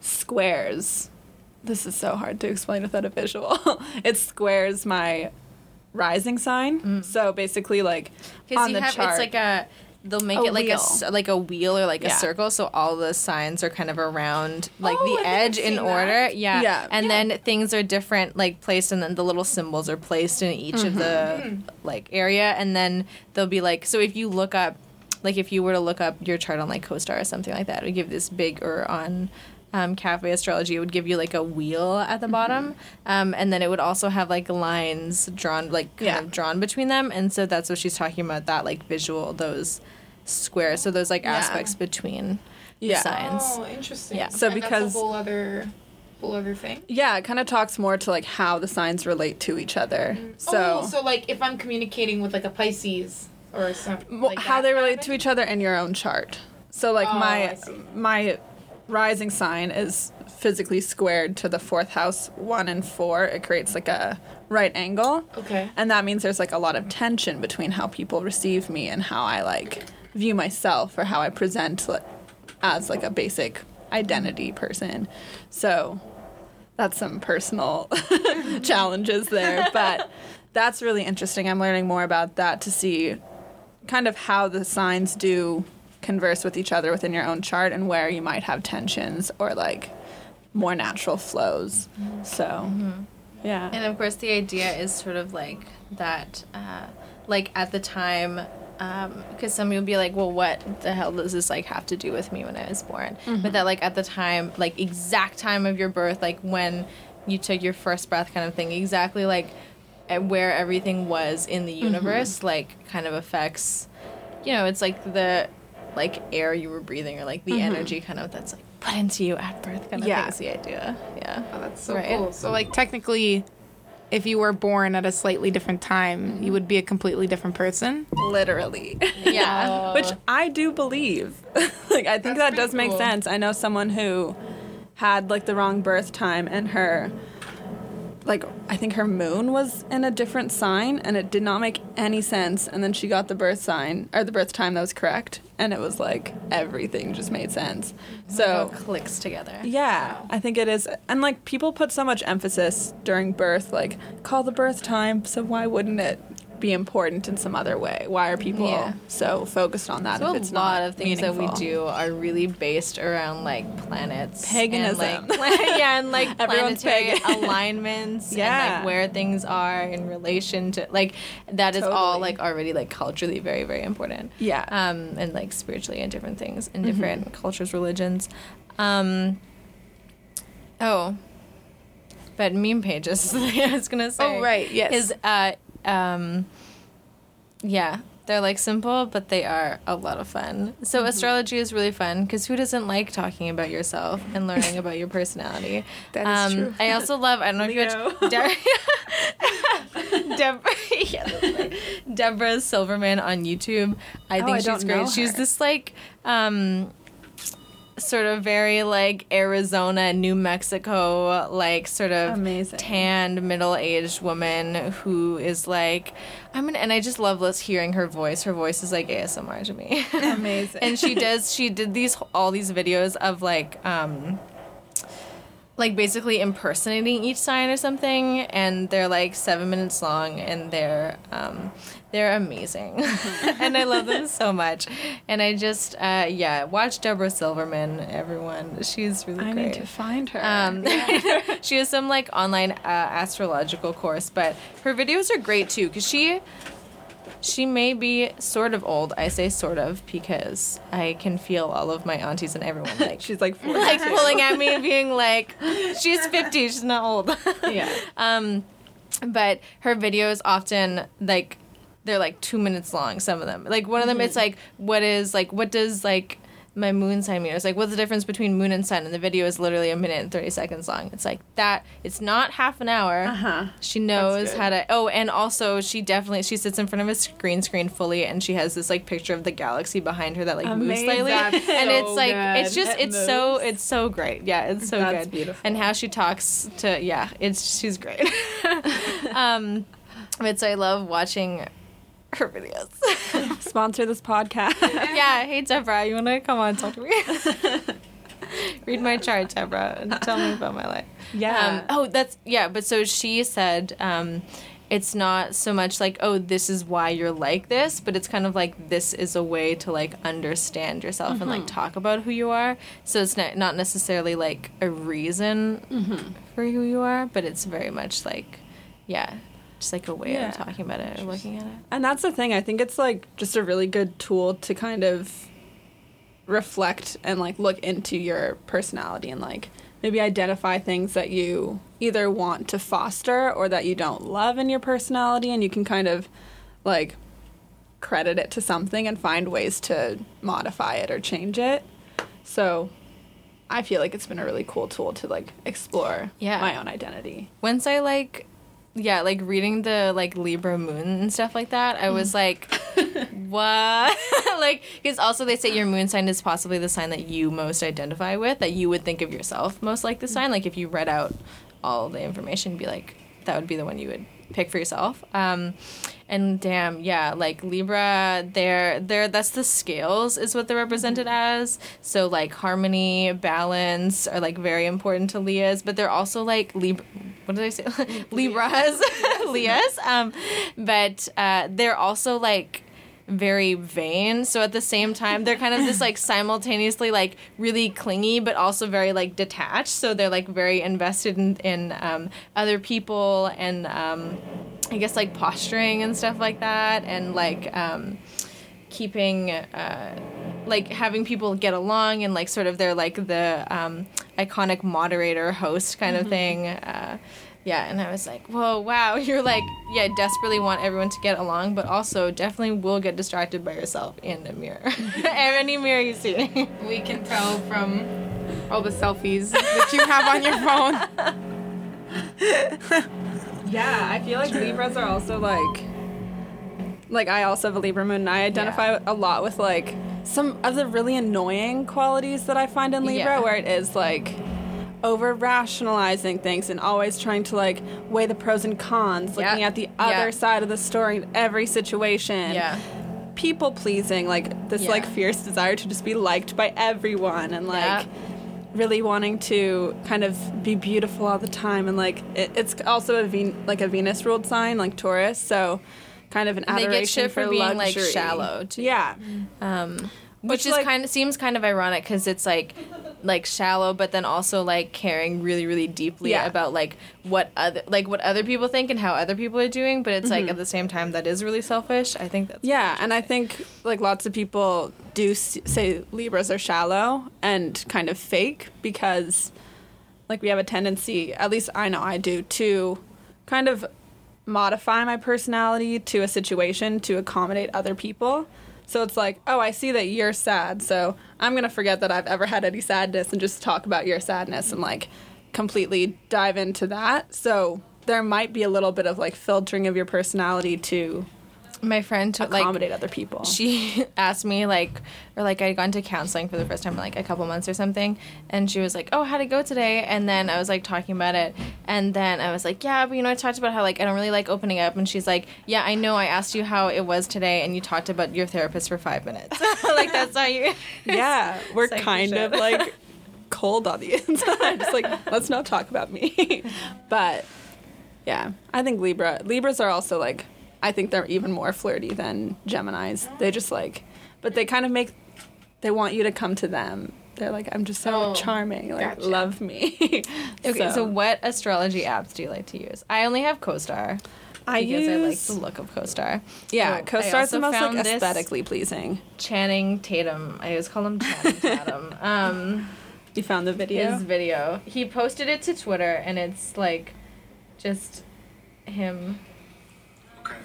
squares. This is so hard to explain without a visual. *laughs* it squares my rising sign. So basically, like on the have chart, it's like a they'll make A it like a wheel. s- like a wheel or like Yeah. a circle, so all the signs are kind of around like Oh, the edge in order. that. Yeah. Yeah. And Yeah. then things are different, like placed, and then the little symbols are placed in each of the like area, and then they'll be like so if you look up. Like if you were to look up your chart on like CoStar or something like that, it would give this big or on um, Cafe Astrology, it would give you like a wheel at the bottom, um, and then it would also have like lines drawn, like kind Yeah. of drawn between them, and so that's what she's talking about. That like visual, those squares, so those like Yeah. aspects between Yeah. the signs. Oh, interesting. Yeah. So And that's because- a whole other, whole other thing. yeah, it kind of talks more to like how the signs relate to each other. Mm. So. oh, so like if I'm communicating with like a Pisces or something, Well, like how they kind of relate to each other in your own chart. So like Oh, my my rising sign is physically squared to the fourth house, one and four. It creates like a right angle. Okay. And that means there's like a lot of tension between how people receive me and how I like view myself or how I present as like a basic identity person. So that's some personal *laughs* challenges there, *laughs* but that's really interesting. I'm learning more about that to see kind of how the signs do converse with each other within your own chart and where you might have tensions or like more natural flows. So, yeah. And of course, the idea is sort of like that, uh, like at the time, Um, because some people be like, well, what the hell does this like have to do with me when I was born? But mm-hmm. that like at the time, like exact time of your birth, like when you took your first breath, kind of thing, exactly like where everything was in the mm-hmm. universe, like kind of affects, you know, it's like the like air you were breathing or like the mm-hmm. energy kind of that's like put into you at birth kind of Yeah. thing is the idea. Yeah. Oh, that's so Right. cool. So like technically, if you were born at a slightly different time, you would be a completely different person. Literally. *laughs* Yeah. *laughs* Which I do believe. *laughs* like I think That's that does pretty make cool. sense. I know someone who had like the wrong birth time and her like I think her moon was in a different sign and it did not make any sense and then she got the birth sign or the birth time that was correct and it was like everything just made sense. So So clicks together. yeah, I think it is. And like people put so much emphasis during birth, like call the birth time, so why wouldn't it be important in some other way? Why are people Yeah. so focused on that So if it's a lot not of things that we do are really based around like planets, Paganism. and, like, pla- *laughs* yeah, and like *laughs* Everyone's planetary pagan. *laughs* alignments, and Yeah. like where things are in relation to like that is all like already like culturally very very important. Yeah. um, and like spiritually and different things in different cultures, religions. Um, oh, but meme pages. I was gonna say. Oh, right, yes. Is uh um, yeah, they're like simple, but they are a lot of fun. So Mm-hmm. astrology is really fun because who doesn't like talking about yourself and learning about your personality? *laughs* That is um, true. I also love. I don't know if you Leo. watch Deb- *laughs* Deborah. *laughs* yeah, right. Debra Silverman on YouTube. I Oh, think I she's great. She's this like um sort of very like Arizona, New Mexico, like sort of Amazing. tanned middle-aged woman who is like I'm an, and I just love lis- hearing her voice. Her voice is like ASMR to me. *laughs* Amazing. and she does she did these all these videos of like um like basically impersonating each sign or something and they're like seven minutes long and they're um they're amazing. *laughs* And i love them so much. And i just uh yeah watch debra silverman everyone. She's really I great. need to find her. um, *laughs* *laughs* she has some like online uh, astrological course, but her videos are great too because she she may be sort of old. I say sort of because I can feel all of my aunties and everyone *laughs* like She's like 42. like pulling at me and being like, "She's fifty. She's not old." *laughs* yeah. Um, but her videos often like they're like two minutes long. Some of them, like one of them, it's like what is like what does like my moon sign mean? It's like what's the difference between moon and sun? And the video is literally a minute and thirty seconds long. It's like that. It's not half an hour. Uh-huh. She knows how to. Oh, and also she definitely she sits in front of a screen screen fully, and she has this like picture of the galaxy behind her that like moves slightly, That's *laughs* and so it's like it's just It it's so it's so great. Yeah, it's so That's good. beautiful. And how she talks to yeah, it's she's great. *laughs* *laughs* um, but so I love watching her videos. Sponsor this podcast. *laughs* yeah, hey Deborah, you wanna come on talk to me? *laughs* Read my chart, Deborah, and tell me about my life. Yeah. Um, oh, that's yeah. But so she said, um, it's not so much like oh, this is why you're like this, but it's kind of like this is a way to like understand yourself and like talk about who you are. So it's not not necessarily like a reason for who you are, but it's very much like yeah, just like a way Yeah. of talking about it or looking at it. And that's the thing. I think it's like just a really good tool to kind of reflect and like look into your personality and like maybe identify things that you either want to foster or that you don't love in your personality and you can kind of like credit it to something and find ways to modify it or change it. So I feel like it's been a really cool tool to like explore Yeah. my own identity. once I like yeah, like reading the like Libra moon and stuff like that, I was like, *laughs* what? *laughs* like, because also they say your moon sign is possibly the sign that you most identify with, that you would think of yourself most like the sign. Like, if you read out all the information, be like, that would be the one you would pick for yourself. Um, and damn, yeah, like Libra, they're they're that's the scales is what they're represented as. So like harmony, balance are like very important to Leahs, but they're also like Libra. What did I say? *laughs* Libras, *laughs* Leahs. Um, but uh, they're also like very vain. So at the same time, they're kind of this like *laughs* simultaneously like really clingy, but also very like detached. So they're like very invested in, in um, other people and um, I guess like posturing and stuff like that, and like um, keeping. Uh, like having people get along and like sort of they're like the um, iconic moderator host kind of thing uh, yeah and i was like whoa wow *laughs* you're like yeah desperately want everyone to get along but also definitely will get distracted by yourself in a mirror *laughs* any mirror you see *laughs* We can tell from all the selfies that you have on your phone. Yeah, I feel like Libras are also like like I also have a Libra moon and I identify a lot with like some of the really annoying qualities that I find in Libra Yeah. where it is like over rationalizing things and always trying to like weigh the pros and cons, Yeah. looking at the other Yeah. side of the story in every situation. yeah People pleasing, like this like fierce desire to just be liked by everyone and like really wanting to kind of be beautiful all the time and like it, it's also a Ven- like a Venus ruled sign like Taurus so kind of an And they get shit for, for being like luxury. shallow too. Yeah, Um, Which, which, is like- kind of seems kind of ironic because it's like like shallow, but then also like caring really really deeply Yeah. about like what other like what other people think and how other people are doing. But it's like at the same time that is really selfish. I think that's Mm-hmm. yeah, and I think like lots of people do s- say Libras are shallow and kind of fake because like we have a tendency, at least I know I do, to kind of modify my personality to a situation to accommodate other people. So it's like, oh, I see that you're sad, so I'm gonna forget that I've ever had any sadness and just talk about your sadness and like completely dive into that. So there might be a little bit of like filtering of your personality to my friend like accommodate other people. she *laughs* asked me like or like I'd gone to counseling for the first time in like a couple months or something and she was like oh how'd it go today and then I was like talking about it and then I was like yeah but you know I talked about how like I don't really like opening up and she's like yeah I know I asked you how it was today and you talked about your therapist for five minutes *laughs* like that's how you *laughs* yeah, we're Psycho kind of like cold on the inside. Just like let's not talk about me. but yeah, I think Libra Libras are also like I think they're even more flirty than Gemini's. They just like, but they kind of make they want you to come to them. They're like, I'm just so Oh, charming. Like, gotcha. love me. *laughs* okay so. what astrology apps do you like to use I only have CoStar I because I like the look of CoStar yeah, Oh, CoStar's the most like aesthetically pleasing. Channing Tatum I always call him Channing *laughs* Tatum um You found the video. his video. He posted it to Twitter, and it's like just him. Okay.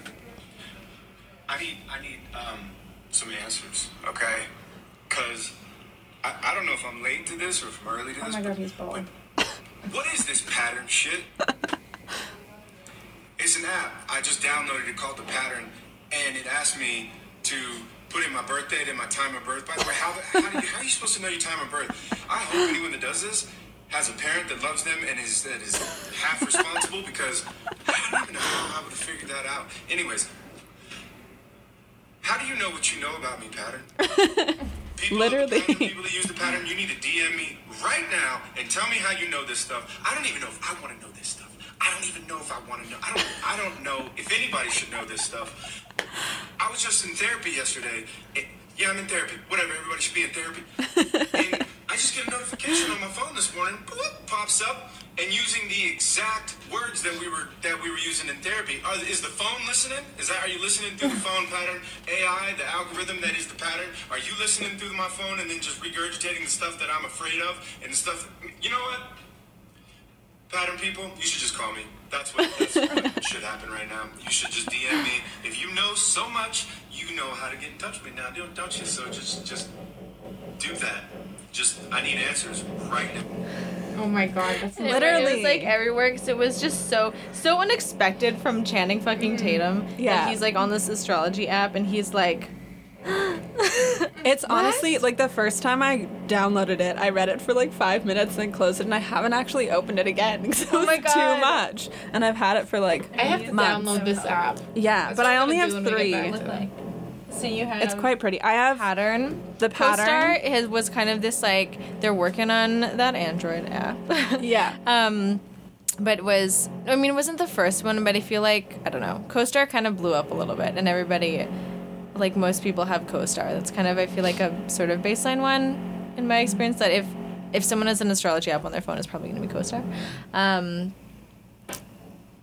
I need I need um some answers, okay? Cause I, I don't know if I'm late to this or if I'm early to this. Oh my God, he's bald. What is this pattern shit? *laughs* it's an app. I just downloaded it called the pattern and it asked me to put in my birth date and my time of birth. By the way, how, how, do you, how are you supposed to know your time of birth? I hope anyone that does this has a parent that loves them and is that is half responsible because I don't even know how I would have figured that out. Anyways, how do you know what you know about me, pattern? *laughs* People Literally. pattern, people that use the pattern, you need to DM me right now and tell me how you know this stuff. I don't even know if I want to know this stuff. I don't even know if I want to know. I don't. I don't know if anybody should know this stuff. I was just in therapy yesterday. and- yeah, I'm in therapy. Whatever. Everybody should be in therapy. *laughs* and I just get a notification on my phone this morning. Boop, pops up, and using the exact words that we were that we were using in therapy. Are, is the phone listening? Is that? Are you listening through the phone pattern? AI, the algorithm that is the pattern. Are you listening through my phone and then just regurgitating the stuff that I'm afraid of and the stuff? You know what? Pattern people, you should just call me. That's what, that's *laughs* what should happen right now. You should just DM me. If you know so much, you know how to get in touch with me now, don't, don't you? So just just do that. Just I need answers right now. Oh my god, that's And it- It Literally. was like everywhere because it was just so so unexpected from Channing fucking mm-hmm. Tatum. Yeah. that he's like on this astrology app, and he's like, *gasps* It's honestly like the first time I downloaded it, I read it for like five minutes and then closed it, and I haven't actually opened it again *laughs* because it was Oh my too much. And I've had it for like I have to months. download this app. Yeah, That's but I only have do when we three. get back. look like. So you have It's quite pretty. I have pattern. the pattern. Is, was kind of this like they're working on that Android app. *laughs* Yeah. Um, but it was I mean it wasn't the first one, but I feel like I don't know. CoStar kind of blew up a little bit, and everybody, like most people, have CoStar. That's kind of I feel like a sort of baseline one in my experience. That if if someone has an astrology app on their phone, it's probably going to be CoStar. Um,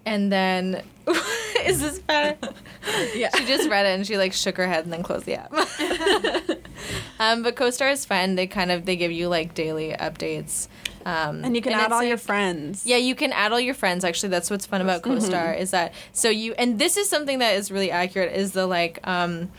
and then *laughs* is this better? *laughs* Yeah. She just read it and she like shook her head and then closed the app. *laughs* um, but CoStar is fun. They kind of they give you like daily updates. Um, and you can add it's, all your friends. yeah, you can add all your friends. Actually, that's what's fun about CoStar *laughs* is that so you and this is something that is really accurate is the like um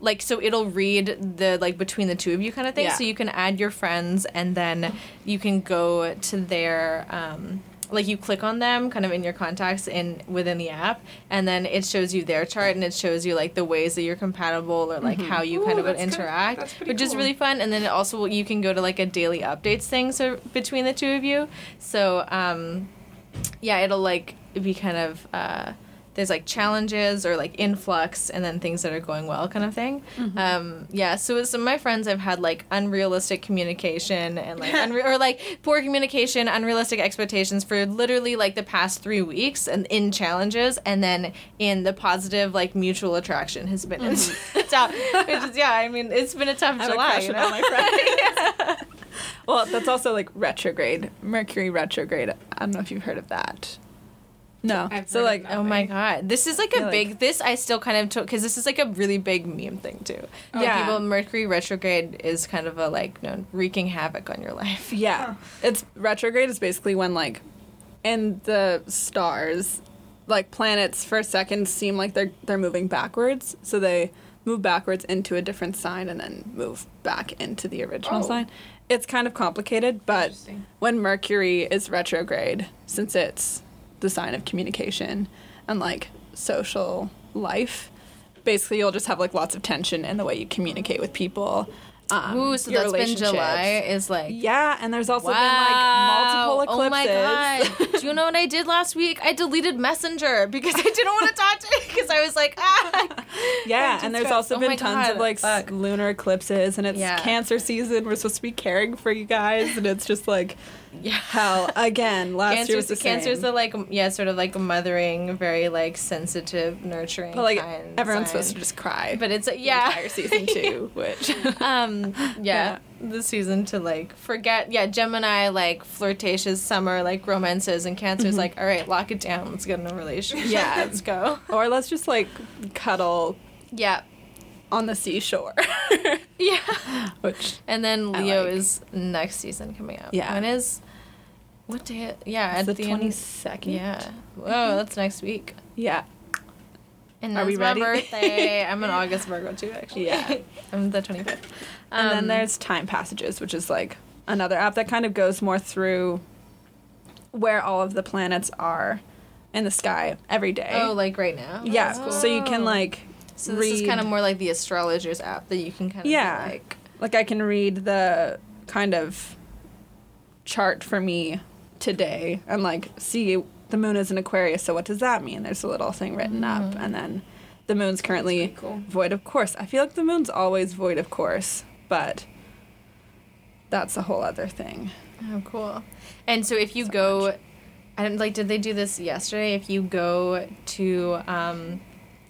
like so it'll read the like between the two of you kind of thing. Yeah. So you can add your friends and then you can go to their um like you click on them kind of in your contacts in within the app and then it shows you their chart and it shows you like the ways that you're compatible or like how you kind of would interact that's pretty which is really fun and then it also you can go to like a daily updates thing so between the two of you. So um yeah it'll like be kind of uh there's like challenges or like influx and then things that are going well kind of thing. Um, yeah, so with some of my friends I've had like unrealistic communication and like unre- or like poor communication, unrealistic expectations for literally like the past 3 weeks and in challenges and then in the positive like mutual attraction has been tough. *laughs* Which is yeah, I mean, it's been a tough I July, you know? friends. *laughs* well, that's also like retrograde, Mercury retrograde. I don't know if you've heard of that. No. I've so like, that. Oh my god, this is like a Yeah, like- big. This I still kind of took because this is like a really big meme thing too. Yeah. yeah, people Mercury retrograde is kind of a like you know, wreaking havoc on your life. yeah, it's retrograde is basically when like in the stars, like planets for a second seem like they're they're moving backwards, so they move backwards into a different sign and then move back into the original Oh. sign. It's kind of complicated, but when Mercury is retrograde, since it's the sign of communication and like social life, basically you'll just have like lots of tension in the way you communicate with people. Um, Ooh, so that's been. July. Is like Yeah, and there's also wow. been like multiple eclipses. Oh my god! *laughs* Do you know what I did last week? I deleted Messenger because I didn't want to talk to it because I was like ah. *laughs* yeah, and there's also Oh been tons God, of like fuck. lunar eclipses, and it's Yeah. Cancer season. We're supposed to be caring for you guys, and it's just like Yeah. hell again. Last year was Cancer's, the cancer's same. the like yeah sort of like mothering, very like sensitive, nurturing. but like everyone's sign. supposed to just cry. But it's the yeah. entire season *laughs* two, which *laughs* um yeah, the season to like forget yeah gemini like flirtatious summer like romances and cancer's like all right lock it down let's get in a relationship Mm-hmm. Yeah. *laughs* let's go or let's just like cuddle yeah on the seashore. yeah which and then leo like. is next season coming out Yeah. when is what day yeah is at the twenty second. yeah whoa that's next week yeah, and Are that's we my birthday *laughs* i'm an august virgo too actually Yeah. *laughs* i'm the 25th and then Um, there's Time Passages, which is like another app that kind of goes more through where all of the planets are in the sky every day. oh like right now yeah, That's cool. so you can like So this read. is kind of more like the astrologers app that you can kind of Yeah. like like I can read the kind of chart for me today and like see the moon is in Aquarius, so what does that mean? There's a little thing written up, and then the moon's currently cool. void of course. I feel like the moon's always void of course, but that's a whole other thing. Oh, cool. And so if you go, I don't like. Did they do this yesterday? If you go to um,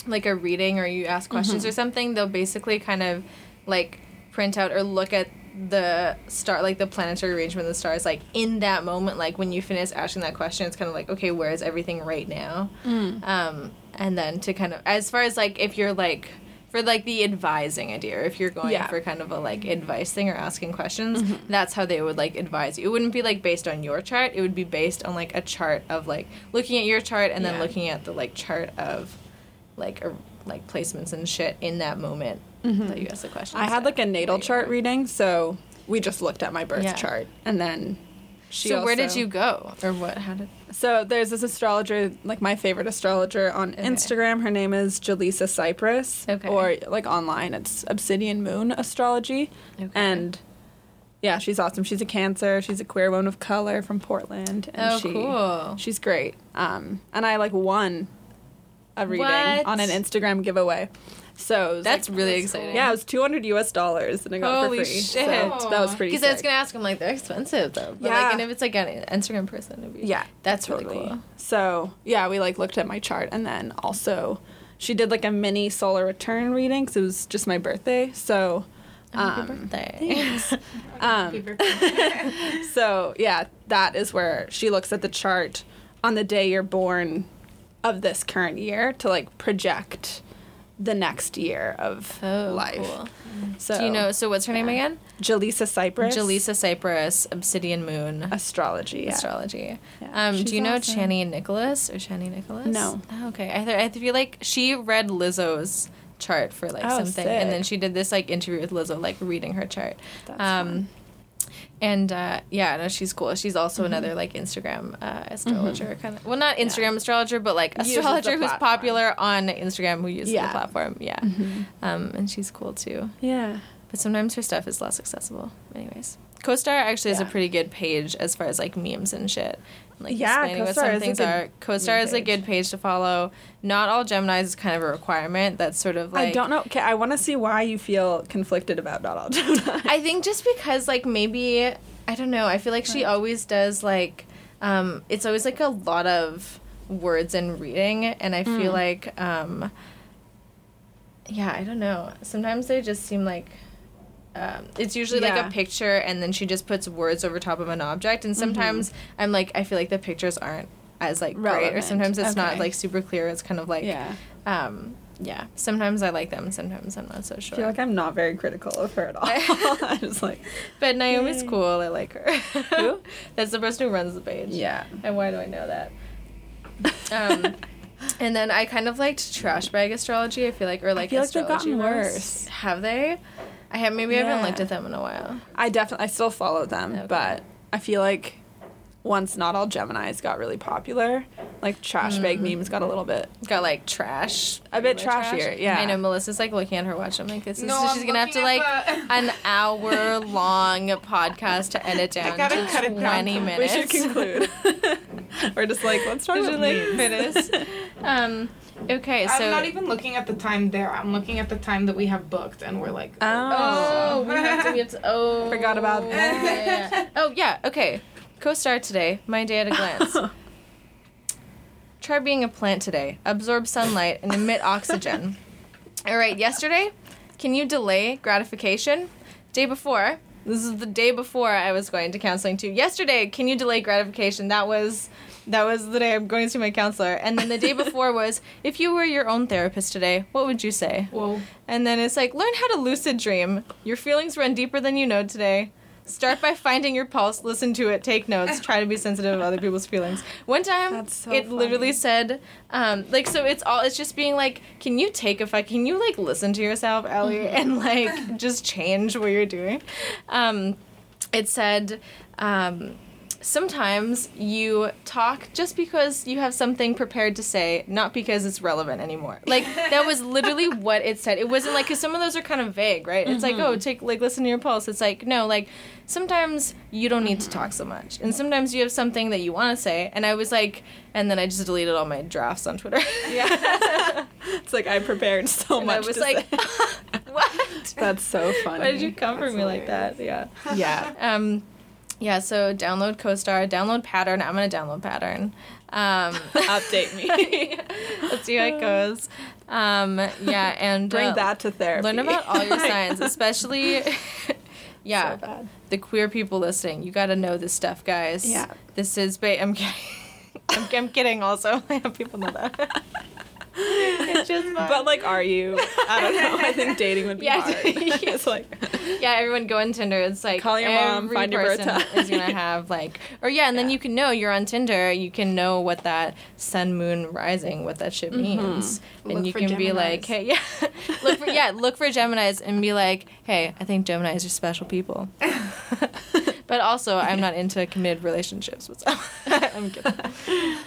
like a reading or you ask questions or something, they'll basically kind of like print out or look at the star, like the planetary arrangement of the stars, like in that moment, like when you finish asking that question, it's kind of like, okay, where is everything right now? Um, and then to kind of, as far as like if you're like for like the advising idea, if you're going Yeah. for kind of a like advice thing or asking questions, that's how they would like advise you. It wouldn't be like based on your chart. It would be based on like a chart of like looking at your chart and then Yeah. looking at the like chart of like a, like placements and shit in that moment that you ask the question. I had like a natal chart reading, so we just looked at my birth Yeah. chart, and then she. So where did you go or what? How did? So there's this astrologer, like my favorite astrologer on Instagram. Her name is Jaleesa Cypress. Okay. Or like online, it's Obsidian Moon Astrology. Okay. And yeah, she's awesome. She's a Cancer. She's a queer woman of color from Portland. And Oh, she, cool. She's great. Um, and I like won a reading What? on an Instagram giveaway. So it was, That's like- really That's exciting. yeah, it was 200 US dollars, and I got Holy it for free. shit. So that was pretty. Because I was gonna ask, I'm like they're expensive though. But Yeah. like, and if it's like an Instagram person, it'd be Yeah, that's really cool. So yeah, we like looked at my chart, and then also she did like a mini solar return reading because it was just my birthday. So, Happy um, birthday. *laughs* um, *laughs* so yeah, that is where she looks at the chart on the day you're born of this current year to like project the next year of Oh, life. cool. So Do you know? So what's her name again? Jalisa Cypress? Jaleesa Cypress, Obsidian Moon. Astrology. Yeah. Astrology. Yeah, Um, do you know awesome. Chani Nicholas or Chani Nicholas? No. Oh, okay. I, th- I feel like she read Lizzo's chart for like Oh, something, and then she did this like interview with Lizzo, like reading her chart. That's um, fun. And uh, yeah, no, she's cool. She's also Mm-hmm. another like Instagram uh, astrologer kind of. Well, not Instagram astrologer, but like astrologer who's popular on Instagram who uses Yeah. the platform. Yeah. Mhm. Um, and she's cool too. Yeah. but sometimes her stuff is less accessible. Anyways, CoStar actually is a pretty good page as far as like memes and shit. Like Yeah, explaining what CoStar some is a things good are. CoStar is a good page to follow. Not all Geminis is kind of a requirement. That's sort of like I don't know. Okay, I want to see why you feel conflicted about not all Gemini. *laughs* I think just because like maybe I don't know. I feel like she always does like um it's always like a lot of words and reading and I Mm. feel like um yeah, I don't know. Sometimes they just seem like um, it's usually like a picture and then she just puts words over top of an object and sometimes I'm like I feel like the pictures aren't as like great or sometimes it's not like super clear it's kind of like yeah. um yeah sometimes I like them sometimes I'm not so sure I feel like I'm not very critical of her at all. *laughs* *laughs* I'm just like, But Naomi's Yay. cool. I like her. Who? *laughs* That's the person who runs the page. yeah. And why do I know that? Um, and then I kind of liked trash bag astrology. I feel like, or like feel like they've gotten worse. Have they? I have. Maybe I haven't Yeah. looked at them in a while. I definitely, I still follow them, Okay. but I feel like once not all Gemini's got really popular, like trash bag memes got a little bit. Got like trash. A bit Like, trash. trashier, yeah. I know Melissa's like looking at her watch. I'm like, this is No, she's I'm gonna have to looking like at the- *laughs* an hour long podcast to edit down gotta to cut it down. twenty We We minutes. should *laughs* conclude. We're just like, let's talk We about like memes. finish. *laughs* Um. Okay, so I'm not even looking at the time there. I'm looking at the time that we have booked, and we're like, Oh, oh. oh we have to. We have to. *laughs* Oh, Forgot about yeah, that. yeah, *laughs* yeah. Oh yeah. Okay. Co-star today. My day at a glance. *laughs* Try being a plant today. Absorb sunlight and emit oxygen. All right. Yesterday, can you delay gratification? Day before. This is the day before I was going to counseling too. Yesterday, can you delay gratification? That was. That was the day I'm going to see my counselor. And then the day *laughs* before was, if you were your own therapist today, what would you say? whoa. And then it's like, learn how to lucid dream. Your feelings run deeper than you know today. Start by finding your pulse, listen to it, take notes, try to be sensitive of other people's feelings. One time, so it literally said, um, like, so it's all, it's just being like, can you take a fuck, can you like listen to yourself, Ellie, and like just change what you're doing? Um, it said, um, sometimes you talk just because you have something prepared to say, not because it's relevant anymore. Like that was *laughs* literally what it said. It wasn't like because some of those are kind of vague, right? It's like oh, take like listen to your pulse. It's like no, like sometimes you don't need to talk so much, and sometimes you have something that you want to say. And I was like, and then I just deleted all my drafts on Twitter. Yeah. *laughs* it's like I prepared so and much. I was like, *laughs* what? that's so funny. Why did you come for me like that? Yeah. Yeah. Um, yeah. So download CoStar, download Pattern. I'm gonna download Pattern. Um, *laughs* Update me. *laughs* Let's see how it goes. Um, yeah, and *laughs* Bring uh, that to therapy. Learn about all your signs, especially. yeah, So bad. the queer people listening. You got to know this stuff, guys. Yeah. This is. Ba- I'm kidding. I'm, I'm kidding. Also, I have people know that. *laughs* it's just fun. But like, are you? I don't know. I think *laughs* dating would be Yeah. hard. *laughs* it's like, yeah, everyone go on Tinder. It's like Call your mom, every find your birth person time. is gonna have like, or yeah, and then you can know you're on Tinder. You can know what that sun, moon, rising, what that shit mm-hmm. means, and Look you for can be like, hey, yeah, look for yeah, look for Gemini's and be like, hey, I think Gemini's are special people. But also, I'm not into committed relationships. So *laughs* I'm kidding.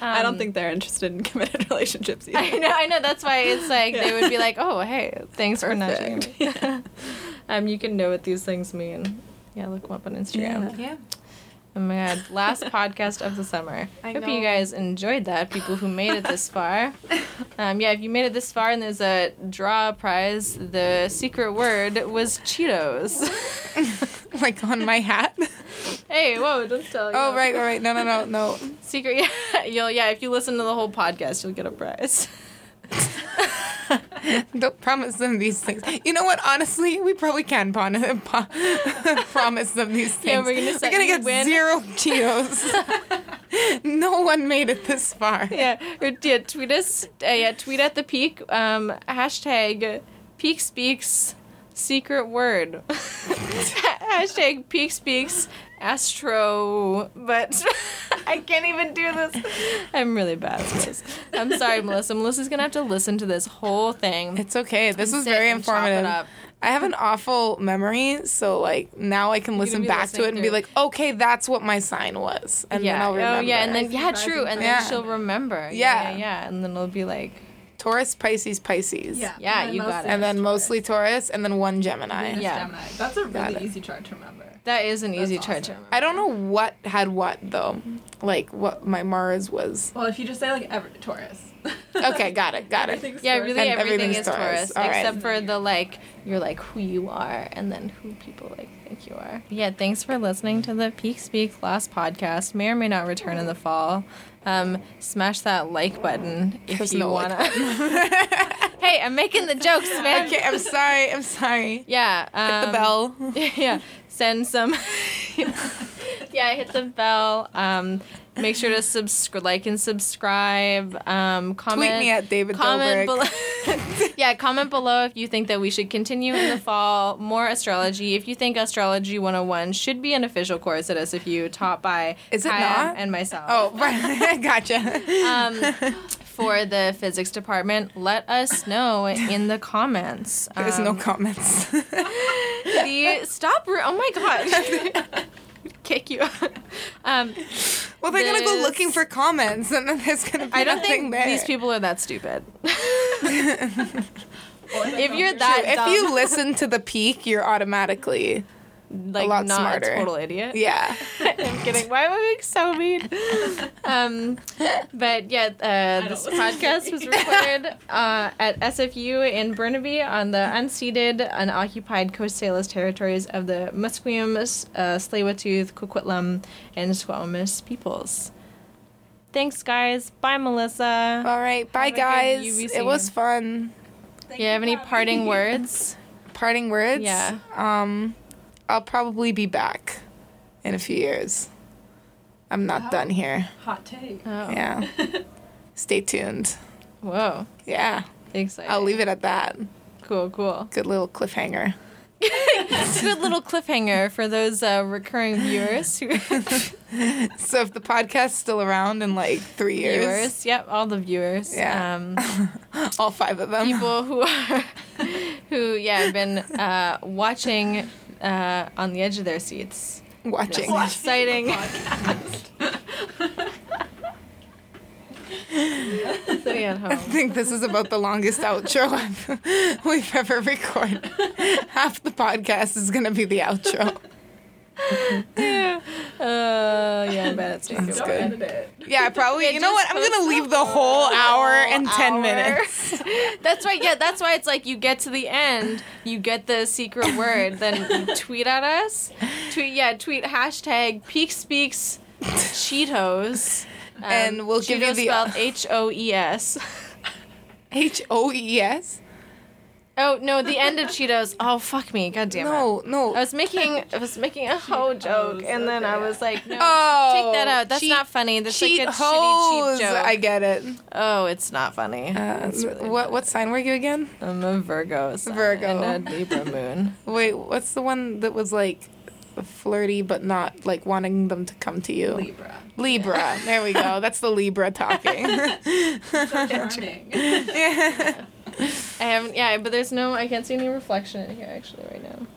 I don't Um, think they're interested in committed *laughs* relationships either. I know, I know. That's why it's like they would be like, "Oh, hey, thanks for nudging Perfect. me." *laughs* um, you can know what these things mean. Yeah, look them up on Instagram. Yeah. Oh my god, last podcast of the summer. I Hope know. you guys enjoyed that. People who made it this far. Um, yeah, if you made it this far and there's a draw prize, the secret word was Cheetos. like on my hat. *laughs* hey, whoa! Don't tell. You. Oh right, all right. No, no, no, no. *laughs* Secret. Yeah, *laughs* you'll. Yeah, if you listen to the whole podcast, you'll get a prize. Don't promise them these things. You know what? Honestly, we probably can pon- po- promise them these things. Yeah, we're gonna set gonna get win. zero Cheetos. no one made it this far. yeah, yeah, tweet us. Uh, yeah, tweet at the peak. Um, hashtag peak speaks secret word. hashtag peak speaks astro. But *laughs* I can't even do this. I'm really bad at this. I'm sorry, *laughs* Melissa. Melissa's gonna have to listen to this whole thing. It's okay. This was very and chop it informative. up. I have an awful memory, so like now I can listen back to it listening and be like, okay, that's what my sign was, and yeah. then I'll remember. Oh, yeah, and then yeah, true, and Yeah. then she'll remember. Yeah. yeah, yeah, and then it'll be like. Taurus, Pisces, Pisces. Yeah, and you got it. And then Taurus. mostly Taurus, and then one Gemini. Venus, Yeah. Gemini. That's a really easy chart to remember. That is an easy chart to awesome. remember. I don't know what had what though. Like what my Mars was. Well, if you just say like every Taurus. *laughs* Okay, got it, got it. Yeah, Taurus. really, everything is Taurus. Taurus, All right. except for the like you're like who you are, and then who people like think you are. Yeah, thanks for listening to the Peak Speak last podcast. May or may not return in the fall. Um, smash that like button if There's you no wanna. *laughs* hey, I'm making the jokes, *laughs* man. Okay, I'm sorry. I'm sorry. Yeah. Um, Hit the bell. yeah send some *laughs* yeah hit the bell um make sure to subscribe like and subscribe um comment Tweet me at David comment Dobrik. below *laughs* yeah comment below if you think that we should continue in the *laughs* fall more astrology if you think astrology 101 should be an official course at sfu taught by Is it Kaiya not? and myself Oh, right. gotcha. um for the physics department let us know in the comments There's no Um, comments. The stop ru- oh my god *laughs* kick you um well, they're gonna go looking for comments, and then there's gonna be i don't think there. these people are that stupid. *laughs* If you're do that if you listen to the peak, you're automatically like lot not smarter. a total idiot yeah. *laughs* i'm kidding why am i being so mean um but yeah uh, this podcast was *laughs* recorded uh, at sfu in burnaby on the unceded unoccupied coast Salish territories of the musqueam uh, Tsleil-Waututh, Coquitlam, and Squamish peoples thanks guys bye melissa All right. Bye, Have a good guys. It was fun. Do you have any parting words Parting words. Yeah. Um, I'll probably be back in a few years. I'm not done here. Hot take. oh Yeah. *laughs* Stay tuned. whoa Yeah. exciting I'll leave it at that. cool cool Good little cliffhanger. *laughs* good little cliffhanger for those uh, recurring viewers who *laughs* So if the podcast's still around in like three years, viewers yep all the viewers Yeah. um all five of them. people who are who yeah have been uh watching uh on the edge of their seats watching. It's exciting *laughs* sitting at I think this is about the longest outro I've, *laughs* we've ever recorded. Half the podcast is going to be the outro. Yeah. uh yeah I bet it's That's Don't good. it. Yeah, probably. Yeah, you know what? I'm gonna leave the whole hour and 10 hour. minutes. *laughs* that's why yeah that's why it's like you get to the end you get the secret word then you *laughs* tweet at us tweet yeah tweet hashtag peak speaks cheetos um, And we'll give you Cheetos the- spelled h-o-e-s *laughs* H O E S? Oh no the end of cheetos oh fuck me god damn it No, no. I was making I was making a hoe joke and then I was like no Oh, take that out that's cheat- not funny that's like cheat a hose. shitty cheap joke I get it. oh it's not funny Uh, it's really what what sign were you again? I'm a Virgo sun Virgo. and a Libra moon *laughs* Wait, what's the one that was like flirty but not like wanting them to come to you? Libra. Libra. There we go. That's the Libra talking. *laughs* So charming. *laughs* I *laughs* haven't, yeah, but there's no, I can't see any reflection in here actually right now.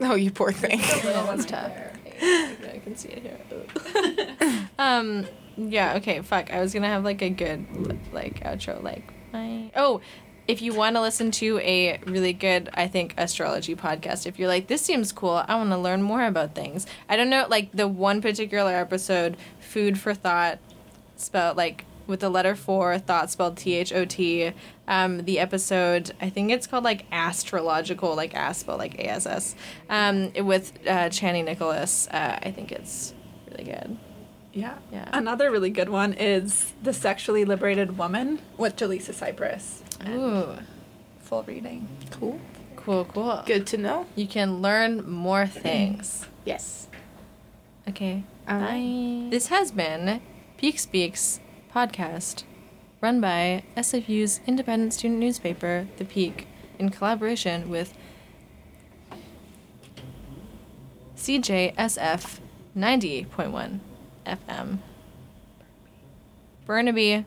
oh, you poor thing. That's tough. I *laughs* I can see it here. *laughs* um, yeah, okay, fuck. I was gonna have like a good, like, outro, like, my. Oh, if you want to listen to a really good, I think, astrology podcast, if you're like, this seems cool, I want to learn more about things. I don't know, like, the one particular episode, Food for Thought, spelled like with the letter four, thought spelled T H O T. Um, the episode, I think it's called like astrological, like ass spelled like A S S. Um, with uh, Chani Nicholas. Uh, I think it's really good. Yeah. Yeah. Another really good one is The Sexually Liberated Woman with Jaleesa Cypress. Ooh, Full reading. Cool. cool, cool. Good to know. You can learn more things. Yes. Okay. All Bye. right. This has been Peak Speaks podcast, run by SFU's independent student newspaper, The Peak, in collaboration with CJSF 90.1 FM. Burnaby.